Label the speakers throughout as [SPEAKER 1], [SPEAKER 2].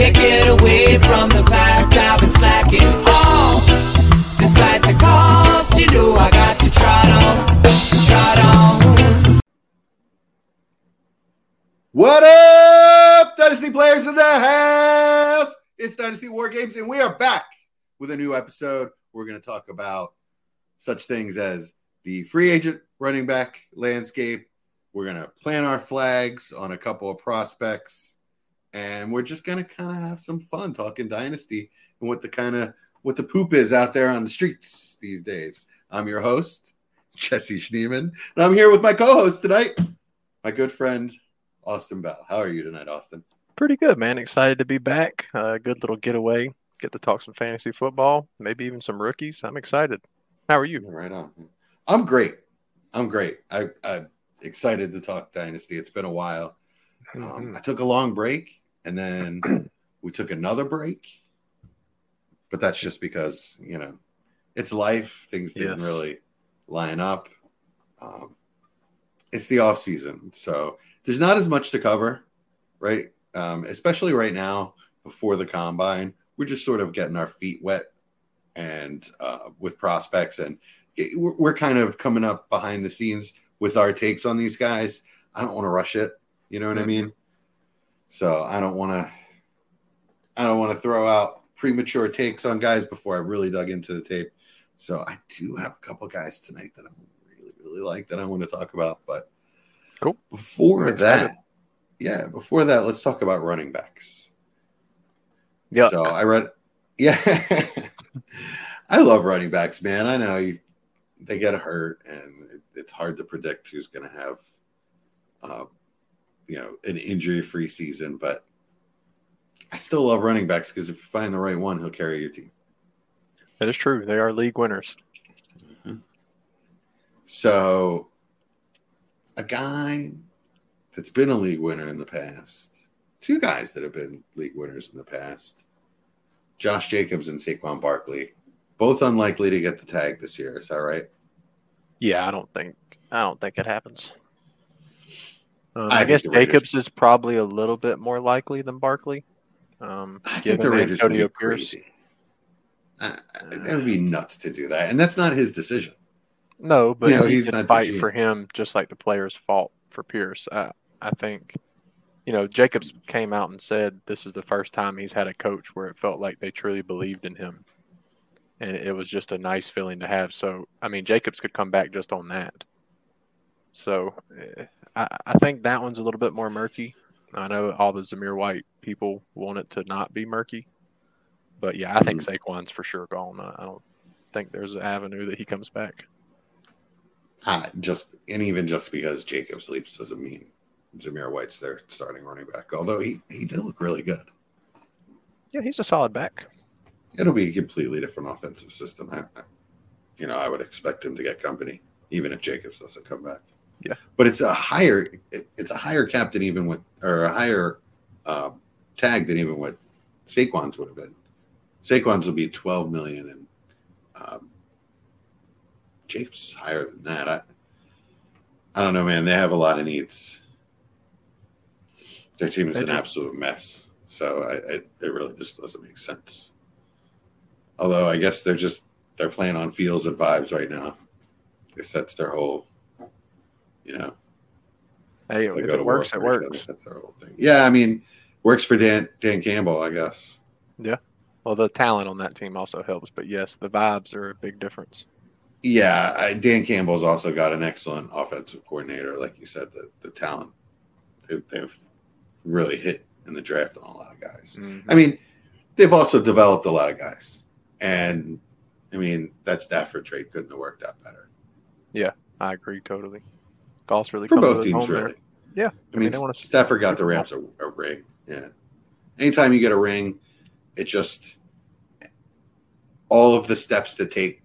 [SPEAKER 1] Can't get away from the fact I've been slacking off. Despite the cost, you know I got to try on, on.
[SPEAKER 2] What up, Dynasty players in the house? It's Dynasty War Games, and we are back with a new episode. We're going to talk about such things as the free agent running back landscape. We're going to plant our flags on a couple of prospects, and we're just going to kind of have some fun talking Dynasty and what the kind of what the poop is out there on the streets these days. I'm your host, Jesse Schneeman, and I'm here with my co-host tonight, my good friend Austin Bell. How are you tonight, Austin?
[SPEAKER 3] Pretty good, man. Excited to be back. A uh, good little getaway. Get to talk some fantasy football, maybe even some rookies. I'm excited. How are you?
[SPEAKER 2] Right on. I'm great. I'm great. I, I'm excited to talk Dynasty. It's been a while. Um,
[SPEAKER 3] Mhm.
[SPEAKER 2] I took a long break, and then we took another break. But that's just because you know it's life. Things didn't
[SPEAKER 3] Yes.
[SPEAKER 2] really line up. Um, it's the off season, so there's not as much to cover, right? Um, especially right now before the combine, we're just sort of getting our feet wet and uh, with prospects, and we're, we're kind of coming up behind the scenes with our takes on these guys. I don't want to rush it. You know what I mean? So I don't want to. I don't want to throw out premature takes on guys before I really dug into the tape. So I do have a couple guys tonight that I really, really like that I want to talk about. But
[SPEAKER 3] Cool.
[SPEAKER 2] Before that, yeah, before that, let's talk about running backs.
[SPEAKER 3] Yeah.
[SPEAKER 2] So I read, yeah, I love running backs, man. I know you, they get hurt, and it, it's hard to predict who's going to have, uh, you know, an injury-free season. But I still love running backs because if you find the right one, he'll carry your team.
[SPEAKER 3] That is true. They are league winners. Mm-hmm.
[SPEAKER 2] So, a guy that's been a league winner in the past, two guys that have been league winners in the past, Josh Jacobs and Saquon Barkley, both unlikely to get the tag this year. Is that right?
[SPEAKER 3] Yeah, I don't think I don't think it happens. Um,
[SPEAKER 2] I
[SPEAKER 3] I, guess Jacobs is probably a little bit more likely than Barkley. Um,
[SPEAKER 2] I think the Raiders would be
[SPEAKER 3] Pierce.
[SPEAKER 2] crazy. Uh, that would be nuts to do that, and that's not his decision.
[SPEAKER 3] No, but
[SPEAKER 2] You know,
[SPEAKER 3] he
[SPEAKER 2] he's
[SPEAKER 3] did
[SPEAKER 2] not
[SPEAKER 3] fight for him just like the players fought for Pierce. I, I think, you know, Jacobs came out and said this is the first time he's had a coach where it felt like they truly believed in him. And it was just a nice feeling to have. So, I mean, Jacobs could come back just on that. So, eh, I, I think that one's a little bit more murky. I know all the Zamir White people want it to not be murky. But yeah, I think Saquon's for sure gone. I don't think there's an avenue that he comes back.
[SPEAKER 2] Uh, just and even just because Jacobs leaps doesn't mean Zamir White's their starting running back. Although he he did look really good.
[SPEAKER 3] Yeah, he's a solid back.
[SPEAKER 2] It'll be a completely different offensive system. I- you know, I would expect him to get company, even if Jacobs doesn't come back.
[SPEAKER 3] Yeah.
[SPEAKER 2] but it's a higher it, it's a higher cap than even with or a higher uh, tag than even what Saquon's would have been. Saquon's will be twelve million, and um, Jacobs higher than that. I I don't know, man. They have a lot of needs. Their team is
[SPEAKER 3] They
[SPEAKER 2] an
[SPEAKER 3] do.
[SPEAKER 2] absolute mess. So I, I, it really just doesn't make sense. Although I guess they're just they're playing on feels and vibes right now. I guess that's their whole, you know.
[SPEAKER 3] Hey, if it works, it works.
[SPEAKER 2] That's their whole thing. Yeah, I mean, works for Dan Dan Campbell, I guess. Yeah.
[SPEAKER 3] Well, the talent on that team also helps, but yes, the vibes are a big difference.
[SPEAKER 2] Yeah, I, Dan Campbell's also got an excellent offensive coordinator, like you said. The the talent they, they've really hit in the draft on a lot of guys. Mm-hmm. I mean, they've also developed a lot of guys, and I mean that Stafford trade couldn't have worked out better Yeah,
[SPEAKER 3] I agree totally. Goff's really
[SPEAKER 2] for both teams,
[SPEAKER 3] home there.
[SPEAKER 2] really.
[SPEAKER 3] Yeah,
[SPEAKER 2] I mean,
[SPEAKER 3] they wanna-
[SPEAKER 2] Stafford got the Rams a, a ring. Yeah, anytime you get a ring, it just all of the steps to take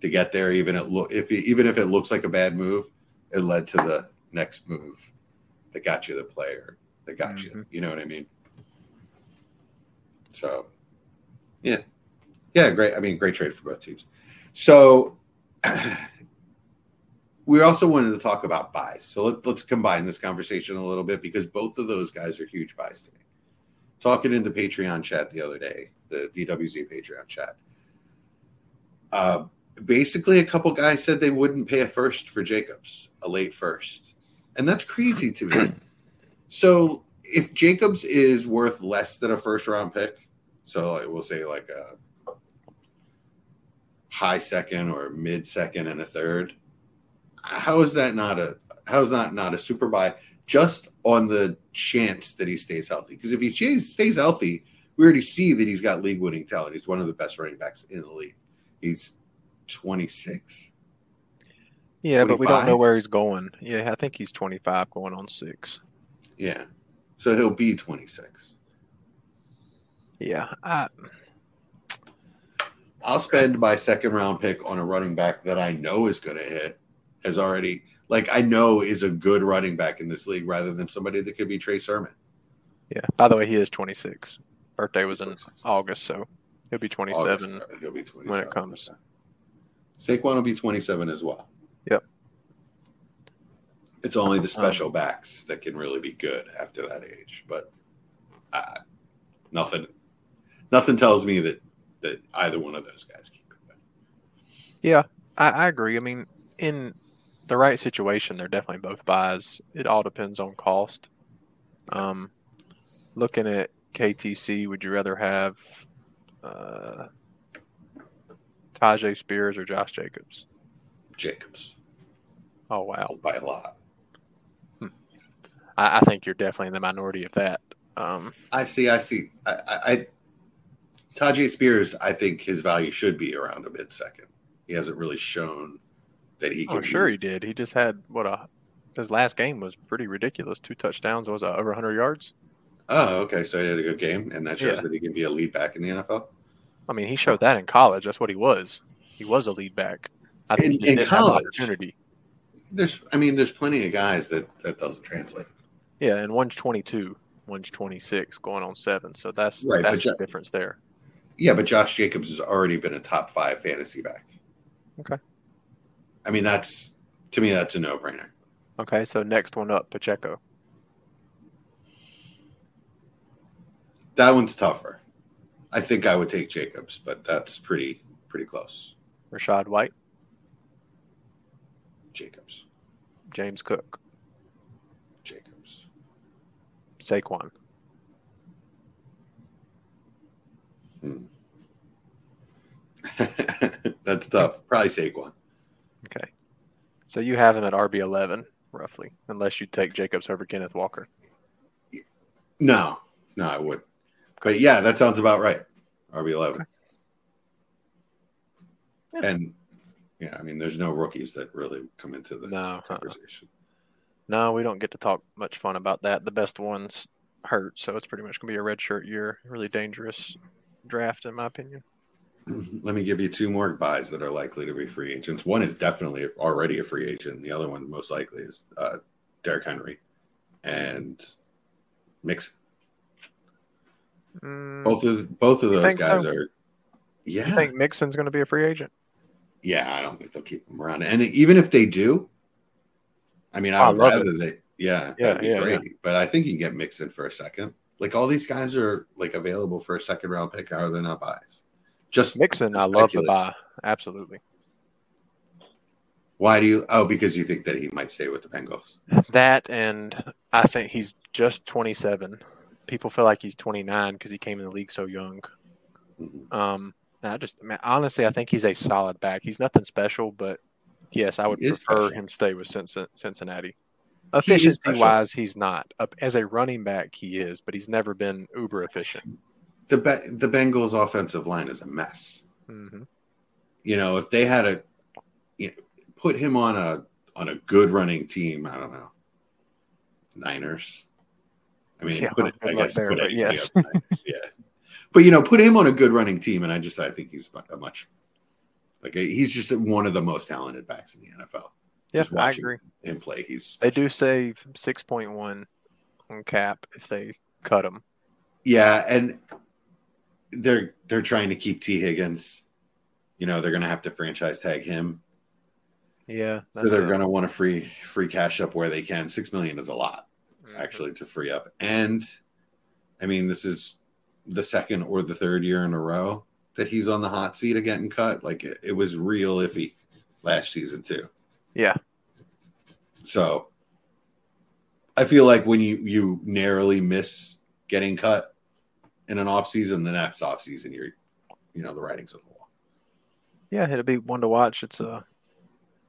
[SPEAKER 2] to get there. Even it look if even if it looks like a bad move, it led to the next move that got you the player that got you.
[SPEAKER 3] Mhm.
[SPEAKER 2] You know what I mean? So, yeah, yeah, great. I mean, great trade for both teams. So, we also wanted to talk about buys. So let, let's combine this conversation a little bit because both of those guys are huge buys to me. talking in the Patreon chat the other day, the DWG Patreon chat. Uh, basically, a couple guys said they wouldn't pay a first for Jacobs, a late first, and that's crazy to me. so, if Jacobs is worth less than a first round pick, so like, we'll say like a high second or mid second and a third, how is that not a how is that not a super buy? Just on the chance that he stays healthy, because if he stays, stays healthy, we already see that he's got league winning talent. He's one of the best running backs in the league. He's 26.
[SPEAKER 3] Yeah, but we don't know where he's going. Yeah, I think he's 25 going on six.
[SPEAKER 2] Yeah. So he'll be 26.
[SPEAKER 3] Yeah. I,
[SPEAKER 2] I'll spend my second round pick on a running back that I know is going to hit, has already, like, I know is a good running back in this league rather than somebody that could be Trey Sermon.
[SPEAKER 3] yeah. By the way, he is 26. Birthday was in August, so he'll be 27
[SPEAKER 2] August, he'll be 27.
[SPEAKER 3] when it comes.
[SPEAKER 2] Saquon will be 27 as well.
[SPEAKER 3] Yep.
[SPEAKER 2] It's only the
[SPEAKER 3] Um,
[SPEAKER 2] special backs that can really be good after that age, but uh, nothing, nothing tells me that that either one of those guys keep it.
[SPEAKER 3] Yeah, I, I agree. I mean, in the right situation, they're definitely both buys. It all depends on cost. Um, looking at KTC, would you rather have uh, Tyjae Spears or Josh Jacobs?
[SPEAKER 2] Jacobs
[SPEAKER 3] Oh wow,
[SPEAKER 2] by a lot.
[SPEAKER 3] I, I think you're definitely in the minority of that. Um,
[SPEAKER 2] I see. I see. I, I, I Tyjae Spears. I think his value should be around a mid second. He hasn't really shown that he oh, can.
[SPEAKER 3] oh, sure he did. He just had what a his last game was pretty ridiculous. Two touchdowns. Was it over 100 yards?
[SPEAKER 2] Oh, okay. So he had a good game, and that shows
[SPEAKER 3] Yeah.
[SPEAKER 2] that he can be a lead back in the NFL.
[SPEAKER 3] I mean, he showed that in college. That's what he was. He was a lead back. I think
[SPEAKER 2] In- in college.
[SPEAKER 3] opportunity.
[SPEAKER 2] There's, I mean, there's plenty of guys that that doesn't translate.
[SPEAKER 3] Yeah, and one's 22, one's 26, going on seven. So that's
[SPEAKER 2] Right,
[SPEAKER 3] that's the
[SPEAKER 2] Ja-
[SPEAKER 3] difference there.
[SPEAKER 2] Yeah, but Josh Jacobs has already been a top five fantasy back.
[SPEAKER 3] Okay.
[SPEAKER 2] I mean, that's to me, that's a no brainer.
[SPEAKER 3] Okay, so next one up, Pacheco.
[SPEAKER 2] That one's tougher. I think I would take Jacobs, but that's pretty pretty close.
[SPEAKER 3] Rachaad White,
[SPEAKER 2] Jacobs,
[SPEAKER 3] James Cook,
[SPEAKER 2] Jacobs,
[SPEAKER 3] Saquon. Hmm.
[SPEAKER 2] that's tough. Probably Saquon.
[SPEAKER 3] Okay. So you have him at RB 11, roughly, unless you take Jacobs over Kenneth Walker.
[SPEAKER 2] No, no, I would. But yeah, that sounds about right. RB eleven.
[SPEAKER 3] Yeah.
[SPEAKER 2] And yeah, I mean, there's no rookies that really come into the
[SPEAKER 3] No, uh-uh.
[SPEAKER 2] conversation.
[SPEAKER 3] No, we don't get to talk much fun about that. The best ones hurt, so it's pretty much going to be a red shirt year. Really dangerous draft, in my opinion.
[SPEAKER 2] Let me give you two more buys that are likely to be free agents. One is definitely already a free agent. The other one, most likely, is uh, Derrick Henry and Mixon.
[SPEAKER 3] Mm,
[SPEAKER 2] Both of both of those guys
[SPEAKER 3] so?
[SPEAKER 2] are. Yeah, I
[SPEAKER 3] think Mixon's going to be a free agent?
[SPEAKER 2] yeah. I don't think they'll keep him around. And even if they do, I mean, I would rather they. Yeah,
[SPEAKER 3] Yeah,
[SPEAKER 2] that'd be
[SPEAKER 3] yeah,
[SPEAKER 2] great. But I think you can get Mixon for a second. Like all these guys are like available for a second round pick. How are they not buys? Just
[SPEAKER 3] Mixon, I love the buy. Absolutely.
[SPEAKER 2] why do you? Oh, because you think that he might stay with the Bengals.
[SPEAKER 3] That and I think he's just 27. People feel like he's 29 because he came in the league so young.
[SPEAKER 2] Mhm.
[SPEAKER 3] Um, I just man, honestly, I think he's a solid back. He's nothing special, but yes, I would prefer
[SPEAKER 2] special.
[SPEAKER 3] him stay with Cincinnati.
[SPEAKER 2] He
[SPEAKER 3] Efficiency
[SPEAKER 2] special.
[SPEAKER 3] wise, he's not. As a running back, he is, but he's never been uber efficient.
[SPEAKER 2] The Be- the Bengals offensive line is a mess.
[SPEAKER 3] hmm
[SPEAKER 2] You know, if they had a you know, put him on a on a good running team, I don't know, Niners. I mean,
[SPEAKER 3] Yeah,
[SPEAKER 2] put it, I guess,
[SPEAKER 3] there,
[SPEAKER 2] put
[SPEAKER 3] but
[SPEAKER 2] anybody
[SPEAKER 3] yes.
[SPEAKER 2] yeah. But you know, put him on a good running team, and I just I think he's a much like he's just one of the most talented backs in the NFL.
[SPEAKER 3] Yeah, I agree.
[SPEAKER 2] Him play, he's
[SPEAKER 3] They do save 6.1 on cap if they cut him.
[SPEAKER 2] Yeah, and they're they're trying to keep Tee Higgins. You know, they're going to have to franchise tag him.
[SPEAKER 3] Yeah,
[SPEAKER 2] So they're going to want to free free cash up where they can. 6 million is a lot
[SPEAKER 3] mhm.
[SPEAKER 2] actually to free up. And I mean, this is the second or the third year in a row that he's on the hot seat of getting cut. Like it, it was real iffy last season too.
[SPEAKER 3] Yeah.
[SPEAKER 2] So I feel like when you you narrowly miss getting cut in an off season, the next off season you're you know the writing's on the wall.
[SPEAKER 3] Yeah, it'd be one to watch. It's a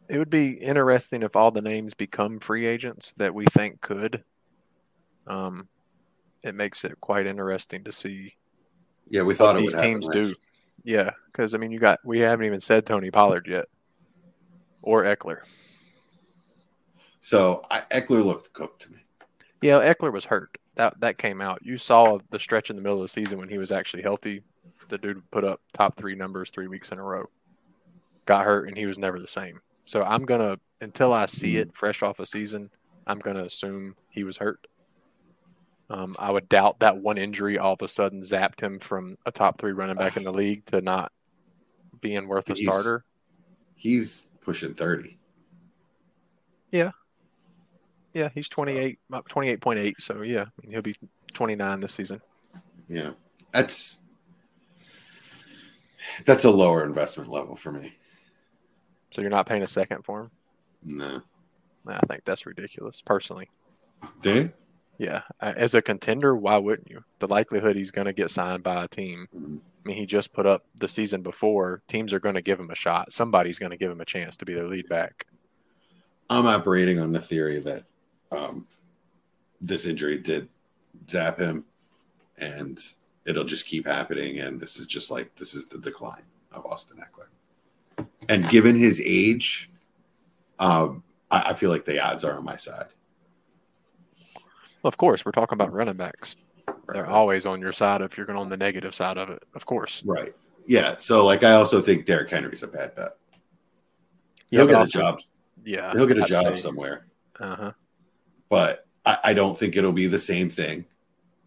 [SPEAKER 3] it would be interesting if all the names become free agents that we think could. Um, it makes it quite interesting to see
[SPEAKER 2] Yeah, we thought
[SPEAKER 3] these teams
[SPEAKER 2] last
[SPEAKER 3] do. Yeah, because I mean, you got we haven't even said Tony Pollard yet, or Ekeler.
[SPEAKER 2] So I, Ekeler looked cooked to me.
[SPEAKER 3] Yeah, Ekeler was hurt. That that came out. You saw the stretch in the middle of the season when he was actually healthy. The dude put up top three numbers three weeks in a row. Got hurt and he was never the same. So I'm gonna until I see it fresh off a season, I'm gonna assume he was hurt. Um, I would doubt that one injury all of a sudden zapped him from a top three running back in the league to not being worth a
[SPEAKER 2] He's-
[SPEAKER 3] starter.
[SPEAKER 2] He's pushing 30.
[SPEAKER 3] Yeah, he's 28, about 28.8. So yeah, I mean, he'll be 29 this season.
[SPEAKER 2] Yeah. That's that's a lower investment level for me.
[SPEAKER 3] So you're not paying a second for him.
[SPEAKER 2] No.
[SPEAKER 3] I think that's ridiculous, personally.
[SPEAKER 2] You?
[SPEAKER 3] Yeah, as a contender, why wouldn't you? The likelihood he's going to get signed by a team.
[SPEAKER 2] Mhm.
[SPEAKER 3] I mean, he just put up the season before. Teams are going to give him a shot. Somebody's going to give him a chance to be their lead back.
[SPEAKER 2] I'm operating on the theory that um, this injury did zap him and it'll just keep happening. And this is just like, this is the decline of Austin Ekeler. And given his age, um, I, I feel like the odds are on my side.
[SPEAKER 3] Of course, we're talking about running backs. They're always on your side if you're going on the negative side of it. Of course.
[SPEAKER 2] Right. Yeah. So, like, I also think Derrick Henry's a bad bet. He'll
[SPEAKER 3] but
[SPEAKER 2] get
[SPEAKER 3] also-
[SPEAKER 2] a job.
[SPEAKER 3] Yeah.
[SPEAKER 2] He'll get a
[SPEAKER 3] I'd
[SPEAKER 2] job
[SPEAKER 3] say-
[SPEAKER 2] somewhere.
[SPEAKER 3] Uh-huh.
[SPEAKER 2] But I, I don't think it'll be the same thing.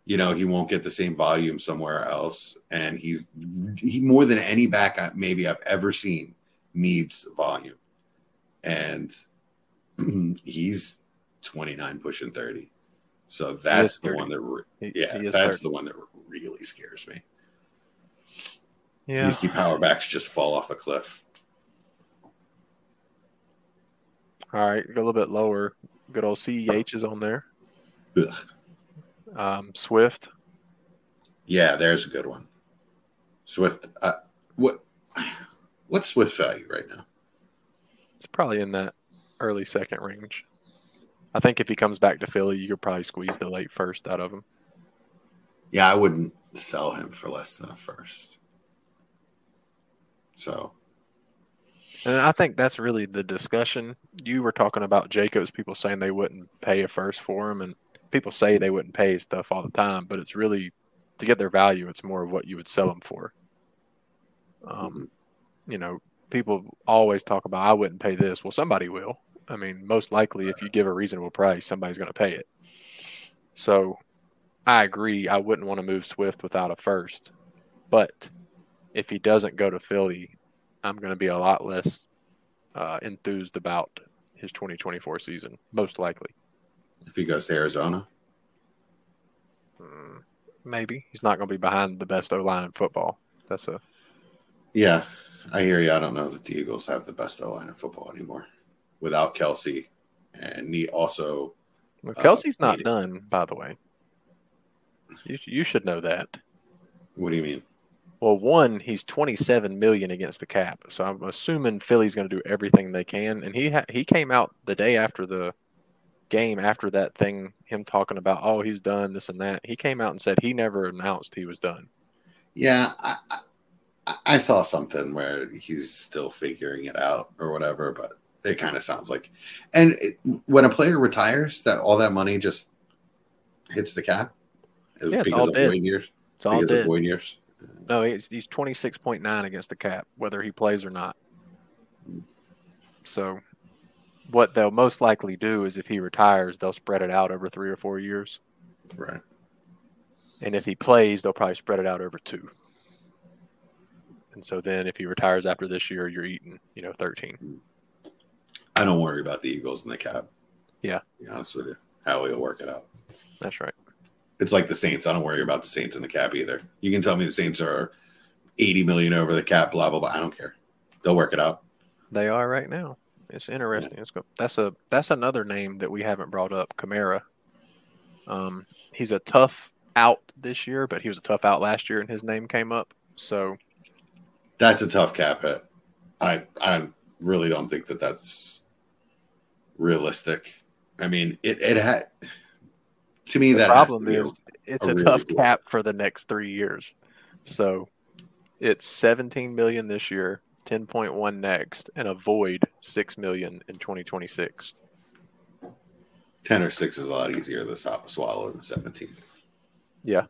[SPEAKER 2] You know, he won't get the same volume somewhere else, and he's he more than any back I, maybe I've ever seen needs volume, and he's twenty nine pushing thirty, so that's the one that re- yeah that's
[SPEAKER 3] 30.
[SPEAKER 2] the one that really scares me.
[SPEAKER 3] Yeah.
[SPEAKER 2] You see power backs just fall off a cliff.
[SPEAKER 3] All right. A little bit lower. Good old CEH is on there.
[SPEAKER 2] Ugh.
[SPEAKER 3] Um, Swift.
[SPEAKER 2] Yeah, there's a good one. Swift, uh, what what's Swift value right now?
[SPEAKER 3] It's probably in that early second range. I think if he comes back to Philly, you could probably squeeze the late first out of him.
[SPEAKER 2] Yeah, I wouldn't sell him for less than a first. So
[SPEAKER 3] And I think that's really the discussion. You were talking about Jacobs, people saying they wouldn't pay a first for him, and people say they wouldn't pay stuff all the time, but it's really to get their value, it's more of what you would sell them for. Um, you know, people always talk about I wouldn't pay this. Well, somebody will. I mean, most likely, if you give a reasonable price, somebody's going to pay it. So, I agree. I wouldn't want to move Swift without a first, but if he doesn't go to Philly, I'm going to be a lot less uh, enthused about his 2024 season, most likely.
[SPEAKER 2] if he goes to Arizona,
[SPEAKER 3] Mm, maybe he's not going to be behind the best O line in football. That's a
[SPEAKER 2] yeah, I hear you. I don't know that the Eagles have the best O line in football anymore without Kelce, and he also
[SPEAKER 3] well,
[SPEAKER 2] Uh,
[SPEAKER 3] Kelce's not done, by the way. You you should know that.
[SPEAKER 2] what do you mean?
[SPEAKER 3] Well, one, he's 27 million against the cap, so I'm assuming Philly's going to do everything they can. And he ha- he came out the day after the game, after that thing, him talking about oh he's done this and that. He came out and said he never announced he was done.
[SPEAKER 2] Yeah, I, I, I saw something where he's still figuring it out or whatever, but it kind of sounds like. And it, when a player retires, that all that money just hits the cap. It
[SPEAKER 3] Yeah, it's
[SPEAKER 2] because
[SPEAKER 3] all
[SPEAKER 2] of
[SPEAKER 3] dead.
[SPEAKER 2] years.
[SPEAKER 3] It's all
[SPEAKER 2] because of
[SPEAKER 3] dead.
[SPEAKER 2] void years.
[SPEAKER 3] No, he's he's 26.9 against the cap, whether he plays or not. So, what they'll most likely do is if he retires, they'll spread it out over three or four years.
[SPEAKER 2] Right.
[SPEAKER 3] And if he plays, they'll probably spread it out over two. And so then if he retires after this year, you're eating, you know, 13.
[SPEAKER 2] I don't worry about the Eagles and the cap.
[SPEAKER 3] Yeah.
[SPEAKER 2] To be honest with you, Howie will work it out.
[SPEAKER 3] That's right.
[SPEAKER 2] It's like the Saints. I don't worry about the Saints and the cap either. You can tell me the Saints are 80 million over the cap, blah blah blah. I don't care. They'll work it out.
[SPEAKER 3] They are right now. It's interesting. It's go- that's a that's another name that we haven't brought up. Kamara. Um, he's a tough out this year, but he was a tough out last year, and his name came up. So
[SPEAKER 2] That's a tough cap hit. I I really don't think that that's realistic. I mean, it it had to me
[SPEAKER 3] the
[SPEAKER 2] that
[SPEAKER 3] problem is it's
[SPEAKER 2] a
[SPEAKER 3] a,
[SPEAKER 2] really
[SPEAKER 3] tough cap for the next three years. So it's 17 million this year, 10.1 next, and a void 6 million in 2026.
[SPEAKER 2] ten or six is a lot easier to swallow- than seventeen,
[SPEAKER 3] Yeah.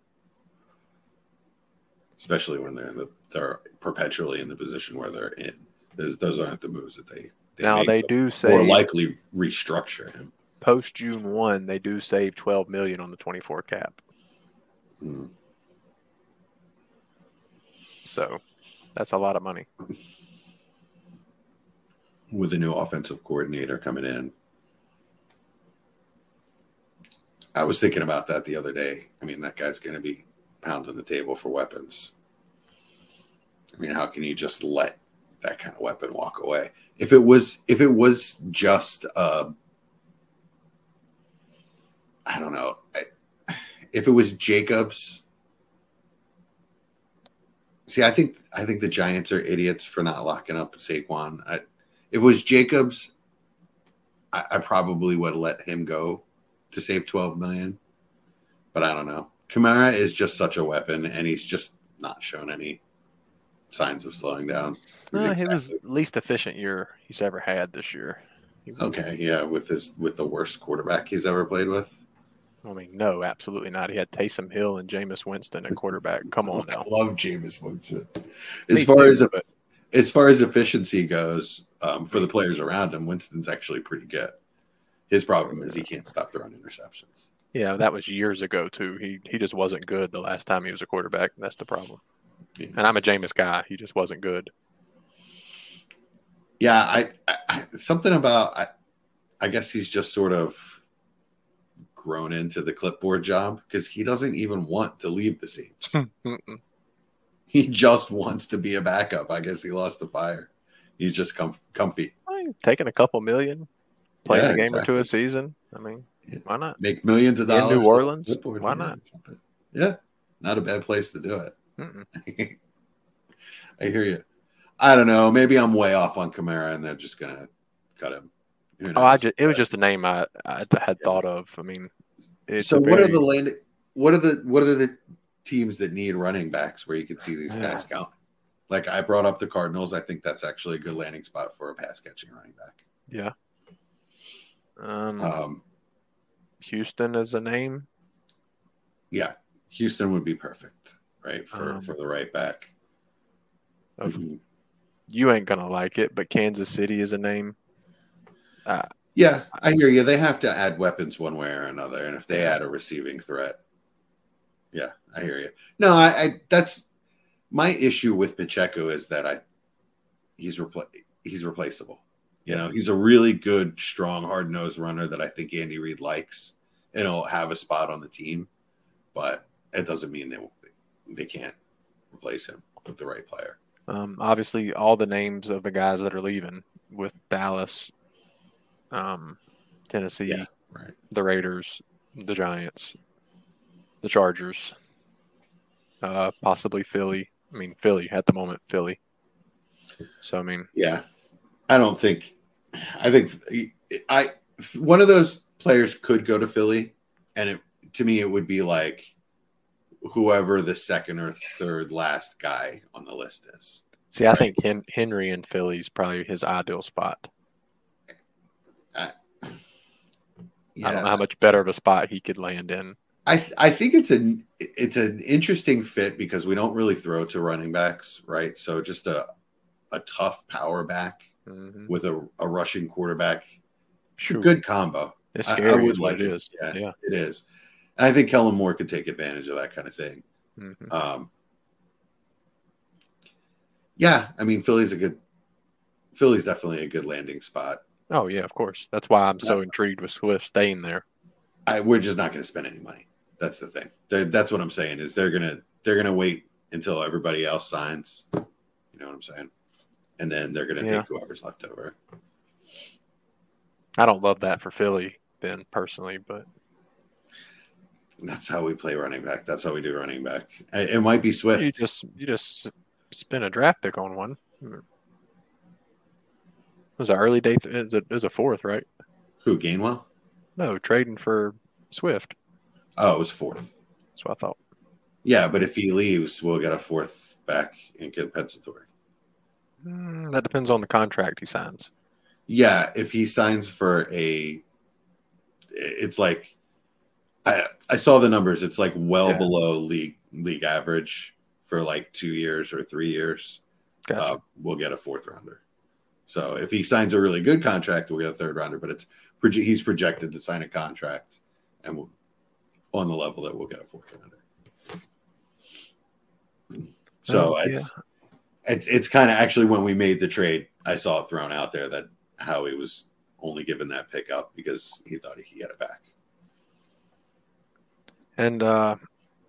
[SPEAKER 2] especially when they're in the they're perpetually in the position where they're in. Those, those aren't the moves that they. they
[SPEAKER 3] now they do say
[SPEAKER 2] likely restructure him.
[SPEAKER 3] Post June 1, they do save 12 million on the 24 cap.
[SPEAKER 2] Hmm.
[SPEAKER 3] So that's a lot of money.
[SPEAKER 2] with a new offensive coordinator coming in. I was thinking about that the other day. I mean, that guy's going to be pounding the table for weapons. I mean, how can you just let that kind of weapon walk away? If it was, if it was just, uh, I don't know, I, if it was Jacobs. See, I think I think the Giants are idiots for not locking up Saquon. I, if it was Jacobs, I, I probably would have let him go to save 12 million. But I don't know. Kamara is just such a weapon, and he's just not shown any signs of slowing down.
[SPEAKER 3] It
[SPEAKER 2] exactly-
[SPEAKER 3] was least efficient year he's ever had this year.
[SPEAKER 2] Okay, yeah, with this with the worst quarterback he's ever played with.
[SPEAKER 3] I mean, no, absolutely not. He had Taysom Hill and Jameis Winston at quarterback. Come on
[SPEAKER 2] I
[SPEAKER 3] now.
[SPEAKER 2] love Jameis Winston.
[SPEAKER 3] Me
[SPEAKER 2] As far
[SPEAKER 3] too,
[SPEAKER 2] as
[SPEAKER 3] but-
[SPEAKER 2] as far as efficiency goes, um, for the players around him, Winston's actually pretty good. His problem is he can't stop throwing interceptions.
[SPEAKER 3] Yeah, that was years ago too. He he just wasn't good the last time he was a quarterback. That's the problem.
[SPEAKER 2] Yeah.
[SPEAKER 3] And I'm a Jameis guy. He just wasn't good.
[SPEAKER 2] Yeah, I, I, I something about I, I guess he's just sort of grown into the clipboard job because he doesn't even want to leave the Saints.
[SPEAKER 3] Mm-mm.
[SPEAKER 2] he just wants to be a backup. I guess he lost the fire. He's just comf- comfy.
[SPEAKER 3] Taking a couple million, playing
[SPEAKER 2] Yeah,
[SPEAKER 3] a game or two
[SPEAKER 2] exactly.
[SPEAKER 3] a season. I mean,
[SPEAKER 2] Yeah.
[SPEAKER 3] why not?
[SPEAKER 2] Make millions of dollars
[SPEAKER 3] In.
[SPEAKER 2] New
[SPEAKER 3] Orleans? Why not?
[SPEAKER 2] Yeah, not a bad place to do it. I hear you. I don't know. Maybe I'm way off on Kamara, and they're just gonna cut him. Who
[SPEAKER 3] Oh, I just, it was just a name I, I had thought of. I mean, it's
[SPEAKER 2] so
[SPEAKER 3] a
[SPEAKER 2] what are the land? What are the what are the teams that need running backs where you could see these guys
[SPEAKER 3] Yeah.
[SPEAKER 2] going? Like I brought up the Cardinals. I think that's actually a good landing spot for a pass catching running back.
[SPEAKER 3] yeah. Um,
[SPEAKER 2] Um,
[SPEAKER 3] Houston is a name.
[SPEAKER 2] yeah, Houston would be perfect, right for
[SPEAKER 3] Um,
[SPEAKER 2] for the right back.
[SPEAKER 3] Of,
[SPEAKER 2] Mhm.
[SPEAKER 3] you ain't gonna like it, but Kansas City is a name.
[SPEAKER 2] Yeah, I hear you. They have to add weapons one way or another, and if they add a receiving threat, yeah, I hear you. No, I, I that's my issue with Pacheco is that I he's repla- he's replaceable. You know, he's a really good, strong, hard nosed runner that I think Andy Reid likes, and he'll have a spot on the team, but it doesn't mean they they can't replace him with the right player.
[SPEAKER 3] Um, obviously, all the names of the guys that are leaving with Dallas, um, Tennessee,
[SPEAKER 2] Yeah. Right.
[SPEAKER 3] the Raiders, the Giants, the Chargers, uh, possibly Philly. I mean, Philly at the moment, Philly. So I mean,
[SPEAKER 2] Yeah, I don't think. I think I one of those players could go to Philly, and it to me it would be like whoever the second or third last guy on the list is.
[SPEAKER 3] see, I
[SPEAKER 2] Right.
[SPEAKER 3] think Hen- Henry and Philly's probably his ideal spot.
[SPEAKER 2] Yeah,
[SPEAKER 3] I don't know how much better of a spot he could land in.
[SPEAKER 2] I I think it's an it's an interesting fit because we don't really throw to running backs, right? So just a a tough power back
[SPEAKER 3] Mhm.
[SPEAKER 2] with a, a rushing quarterback, a good combo.
[SPEAKER 3] It's
[SPEAKER 2] I- I would like
[SPEAKER 3] it
[SPEAKER 2] it.
[SPEAKER 3] is.
[SPEAKER 2] Yeah.
[SPEAKER 3] yeah.
[SPEAKER 2] It is, and I think Kellen Moore could take advantage of that kind of thing.
[SPEAKER 3] Mhm.
[SPEAKER 2] Um, yeah, I mean Philly's a good Philly's definitely a good landing spot.
[SPEAKER 3] Oh yeah, of course. That's why I'm so intrigued with Swift staying there.
[SPEAKER 2] I, we're just not going to spend any money. That's the thing. They're, that's what I'm saying. Is they're gonna they're gonna wait until everybody else signs. You know what I'm saying? And then they're gonna
[SPEAKER 3] Yeah.
[SPEAKER 2] take whoever's left over.
[SPEAKER 3] I don't love that for Philly, then personally, but
[SPEAKER 2] That's how we play running back. That's how we do running back. It it might be Swift.
[SPEAKER 3] you just you just spin a draft pick on one. Hmm. Was an early day. It was a, it was a fourth, right?
[SPEAKER 2] Who Gainwell?
[SPEAKER 3] No, trading for Swift.
[SPEAKER 2] Oh, it was fourth.
[SPEAKER 3] That's what I thought.
[SPEAKER 2] Yeah, but if he leaves, we'll get a fourth back and get compensatory.
[SPEAKER 3] Mm, that depends on the contract he signs.
[SPEAKER 2] Yeah, if he signs for a, it's like, I I saw the numbers. It's like well
[SPEAKER 3] Yeah.
[SPEAKER 2] below league league average for like two years or three years.
[SPEAKER 3] Gotcha.
[SPEAKER 2] Uh, we'll get a fourth rounder. So if he signs a really good contract, we'll get a third rounder. But it's he's projected to sign a contract, and we'll, on the level that we'll get a fourth rounder. So
[SPEAKER 3] Oh,
[SPEAKER 2] it's it's it's kind of actually when we made the trade, I saw it thrown out there that Howie was only given that pickup because he thought he could get it back.
[SPEAKER 3] And uh,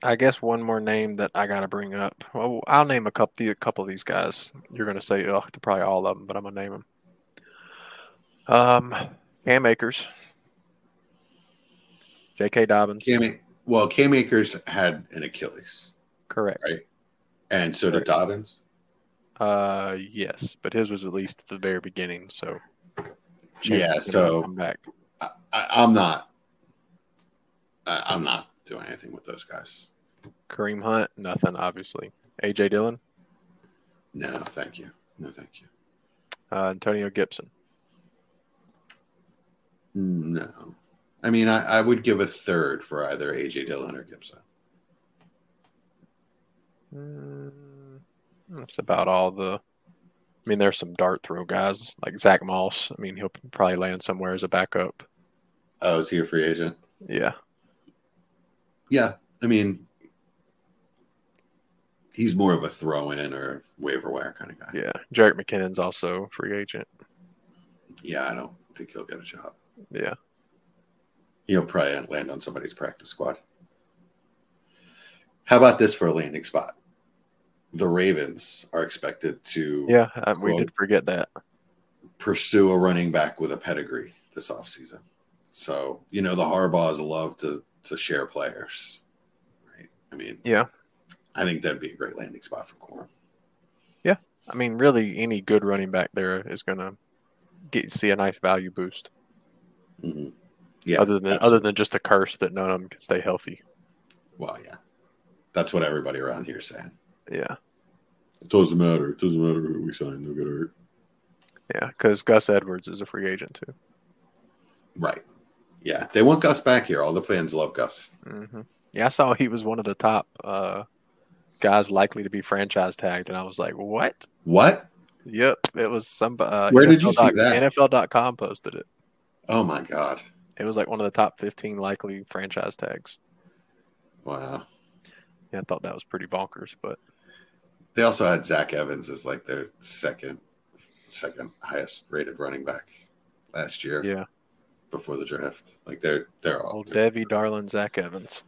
[SPEAKER 3] I guess one more name that I got to bring up. Well, I'll name a couple, a couple of these guys. You're going to say, ugh, to probably all of them, but I'm going to name them. Um, Cam Akers, J.K. Dobbins.
[SPEAKER 2] Cam, well, Cam Akers had an Achilles,
[SPEAKER 3] Correct.
[SPEAKER 2] Right, and so did Dobbins.
[SPEAKER 3] Uh, yes, but his was at least at the very beginning, so
[SPEAKER 2] Yeah,
[SPEAKER 3] chances that he'll
[SPEAKER 2] so
[SPEAKER 3] back.
[SPEAKER 2] I, I'm not. I, I'm not doing anything with those guys.
[SPEAKER 3] Kareem Hunt, nothing, obviously. A.J. Dillon,
[SPEAKER 2] No, thank you. No, thank you.
[SPEAKER 3] uh, Antonio Gibson.
[SPEAKER 2] No. I mean, I, I would give a third for either AJ Dillon or Gibson.
[SPEAKER 3] Mm, that's about all the. I mean, there's some dart throw guys like Zach Moss. I mean, he'll probably land somewhere as a backup.
[SPEAKER 2] Oh, is he a free agent?
[SPEAKER 3] Yeah,
[SPEAKER 2] Yeah. I mean, he's more of a throw in or waiver wire kind of guy.
[SPEAKER 3] yeah. Jerick McKinnon's also free agent.
[SPEAKER 2] Yeah, I don't think he'll get a job.
[SPEAKER 3] Yeah,
[SPEAKER 2] He'll probably land on somebody's practice squad. How about this for a landing spot? The Ravens are expected to
[SPEAKER 3] yeah. Uh, we did forget that.
[SPEAKER 2] pursue a running back with a pedigree this offseason. So, you know, the Harbaughs love to to share players. Right. I mean,
[SPEAKER 3] Yeah.
[SPEAKER 2] I think that'd be a great landing spot for Corum.
[SPEAKER 3] Yeah, I mean, really, any good running back there is gonna get see a nice value boost.
[SPEAKER 2] hmm Yeah.
[SPEAKER 3] other than
[SPEAKER 2] absolutely.
[SPEAKER 3] other than just a curse that none of them can stay healthy.
[SPEAKER 2] well, yeah. That's what everybody around here is saying.
[SPEAKER 3] Yeah,
[SPEAKER 2] It doesn't matter. It doesn't matter who we sign. They'll get hurt.
[SPEAKER 3] yeah. Because Gus Edwards is a free agent too.
[SPEAKER 2] Right. Yeah. They want Gus back here. All the fans love Gus.
[SPEAKER 3] hmm Yeah, I saw he was one of the top uh, guys likely to be franchise tagged, and I was like, "What?"
[SPEAKER 2] What?
[SPEAKER 3] Yep, it was some. Uh,
[SPEAKER 2] Where did you
[SPEAKER 3] NFL
[SPEAKER 2] see that?
[SPEAKER 3] NFL.com posted it.
[SPEAKER 2] Oh my God.
[SPEAKER 3] It was like one of the top 15 likely franchise tags.
[SPEAKER 2] Wow.
[SPEAKER 3] Yeah, I thought that was pretty bonkers, but
[SPEAKER 2] They also had Zach Evans as like their second second highest rated running back last year
[SPEAKER 3] yeah,
[SPEAKER 2] before the draft. Like they're they're all
[SPEAKER 3] old Debbie, darling Zach Evans.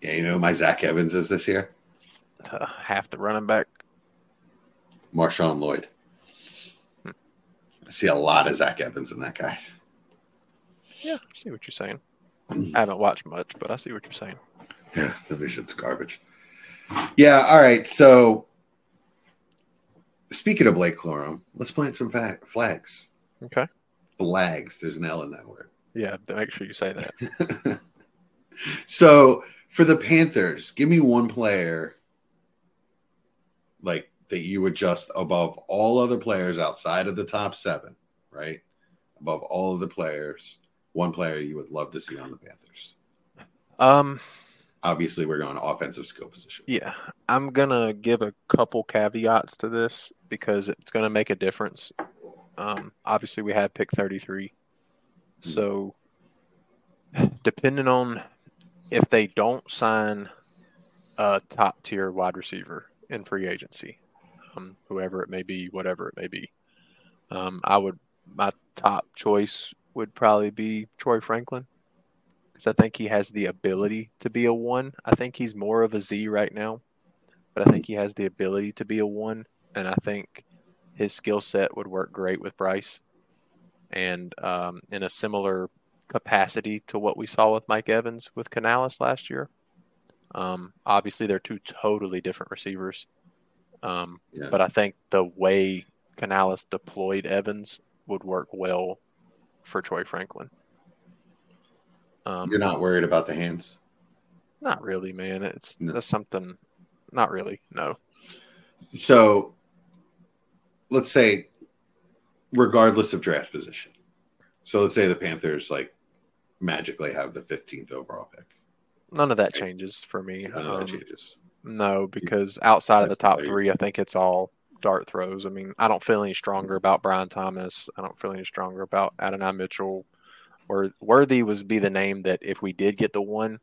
[SPEAKER 2] Yeah, you know who my Zach Evans is this year?
[SPEAKER 3] Uh, half the running back.
[SPEAKER 2] Marshawn Lloyd.
[SPEAKER 3] Hmm.
[SPEAKER 2] I see a lot of Zach Evans in that guy.
[SPEAKER 3] Yeah, I see what you're saying.
[SPEAKER 2] Hmm.
[SPEAKER 3] I haven't watched much, but I see what you're saying.
[SPEAKER 2] Yeah, the vision's garbage. Yeah, all right. So speaking of Blake Corum, let's plant some fa- flags.
[SPEAKER 3] Okay.
[SPEAKER 2] Flags. There's an L in that word.
[SPEAKER 3] Yeah, make sure you say that.
[SPEAKER 2] so for the Panthers, give me one player like that you would just above all other players outside of the top seven, right? Above all of the players, one player you would love to see on the Panthers.
[SPEAKER 3] Um,
[SPEAKER 2] Obviously, we're going offensive skill position.
[SPEAKER 3] yeah, I'm gonna give a couple caveats to this because it's gonna make a difference. Um, obviously, we had pick 33, so depending on if they don't sign a top tier wide receiver in free agency, um, whoever it may be, whatever it may be, um, I would my top choice would probably be Troy Franklin. because I think he has the ability to be a one. I think he's more of a Z right now, but I think he has the ability to be a one, and I think his skill set would work great with Bryce, and um, in a similar capacity to what we saw with Mike Evans with Canales last year. Um, obviously, they're two totally different receivers, um,
[SPEAKER 2] Yeah.
[SPEAKER 3] but I think the way Canales deployed Evans would work well for Troy Franklin. Um,
[SPEAKER 2] You're not worried about the hands.
[SPEAKER 3] not really, man. It's
[SPEAKER 2] No.
[SPEAKER 3] that's something. Not really. No.
[SPEAKER 2] So let's say, regardless of draft position. So let's say the Panthers like magically have the 15th overall pick.
[SPEAKER 3] None of that changes for me.
[SPEAKER 2] None of that
[SPEAKER 3] Um,
[SPEAKER 2] changes.
[SPEAKER 3] No, because outside of the top three, I think it's all dart throws. I mean, I don't feel any stronger about Brian Thomas. I don't feel any stronger about Adonai Mitchell. Or Worthy was be the name that if we did get the one,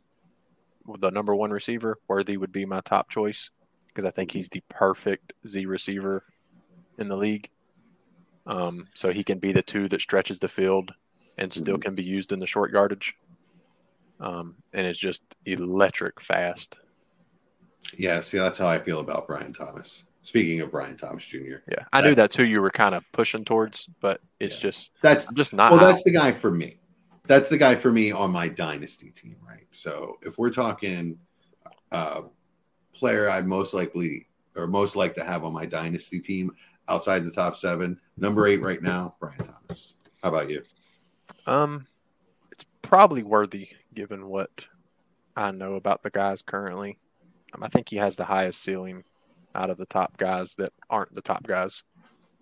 [SPEAKER 3] the number one receiver, Worthy would be my top choice because I think he's the perfect Z receiver in the league. Um, so he can be the two that stretches the field and still
[SPEAKER 2] Mhm.
[SPEAKER 3] can be used in the short yardage. Um, and it's just electric fast.
[SPEAKER 2] Yeah, see, that's how I feel about Brian Thomas. Speaking of Brian Thomas Jr.,
[SPEAKER 3] Yeah, I knew
[SPEAKER 2] That-
[SPEAKER 3] that's who you were kind of pushing towards, but it's
[SPEAKER 2] Yeah.
[SPEAKER 3] just
[SPEAKER 2] that's
[SPEAKER 3] I'm just not.
[SPEAKER 2] well,
[SPEAKER 3] out.
[SPEAKER 2] that's the guy for me. That's the guy for me on my dynasty team, right? So if we're talking uh, player I'd most likely or most like to have on my dynasty team outside the top seven, number eight right now, Brian Thomas. How about you?
[SPEAKER 3] Um, it's probably worthy given what I know about the guys currently. Um, I think he has the highest ceiling out of the top guys that aren't the top guys.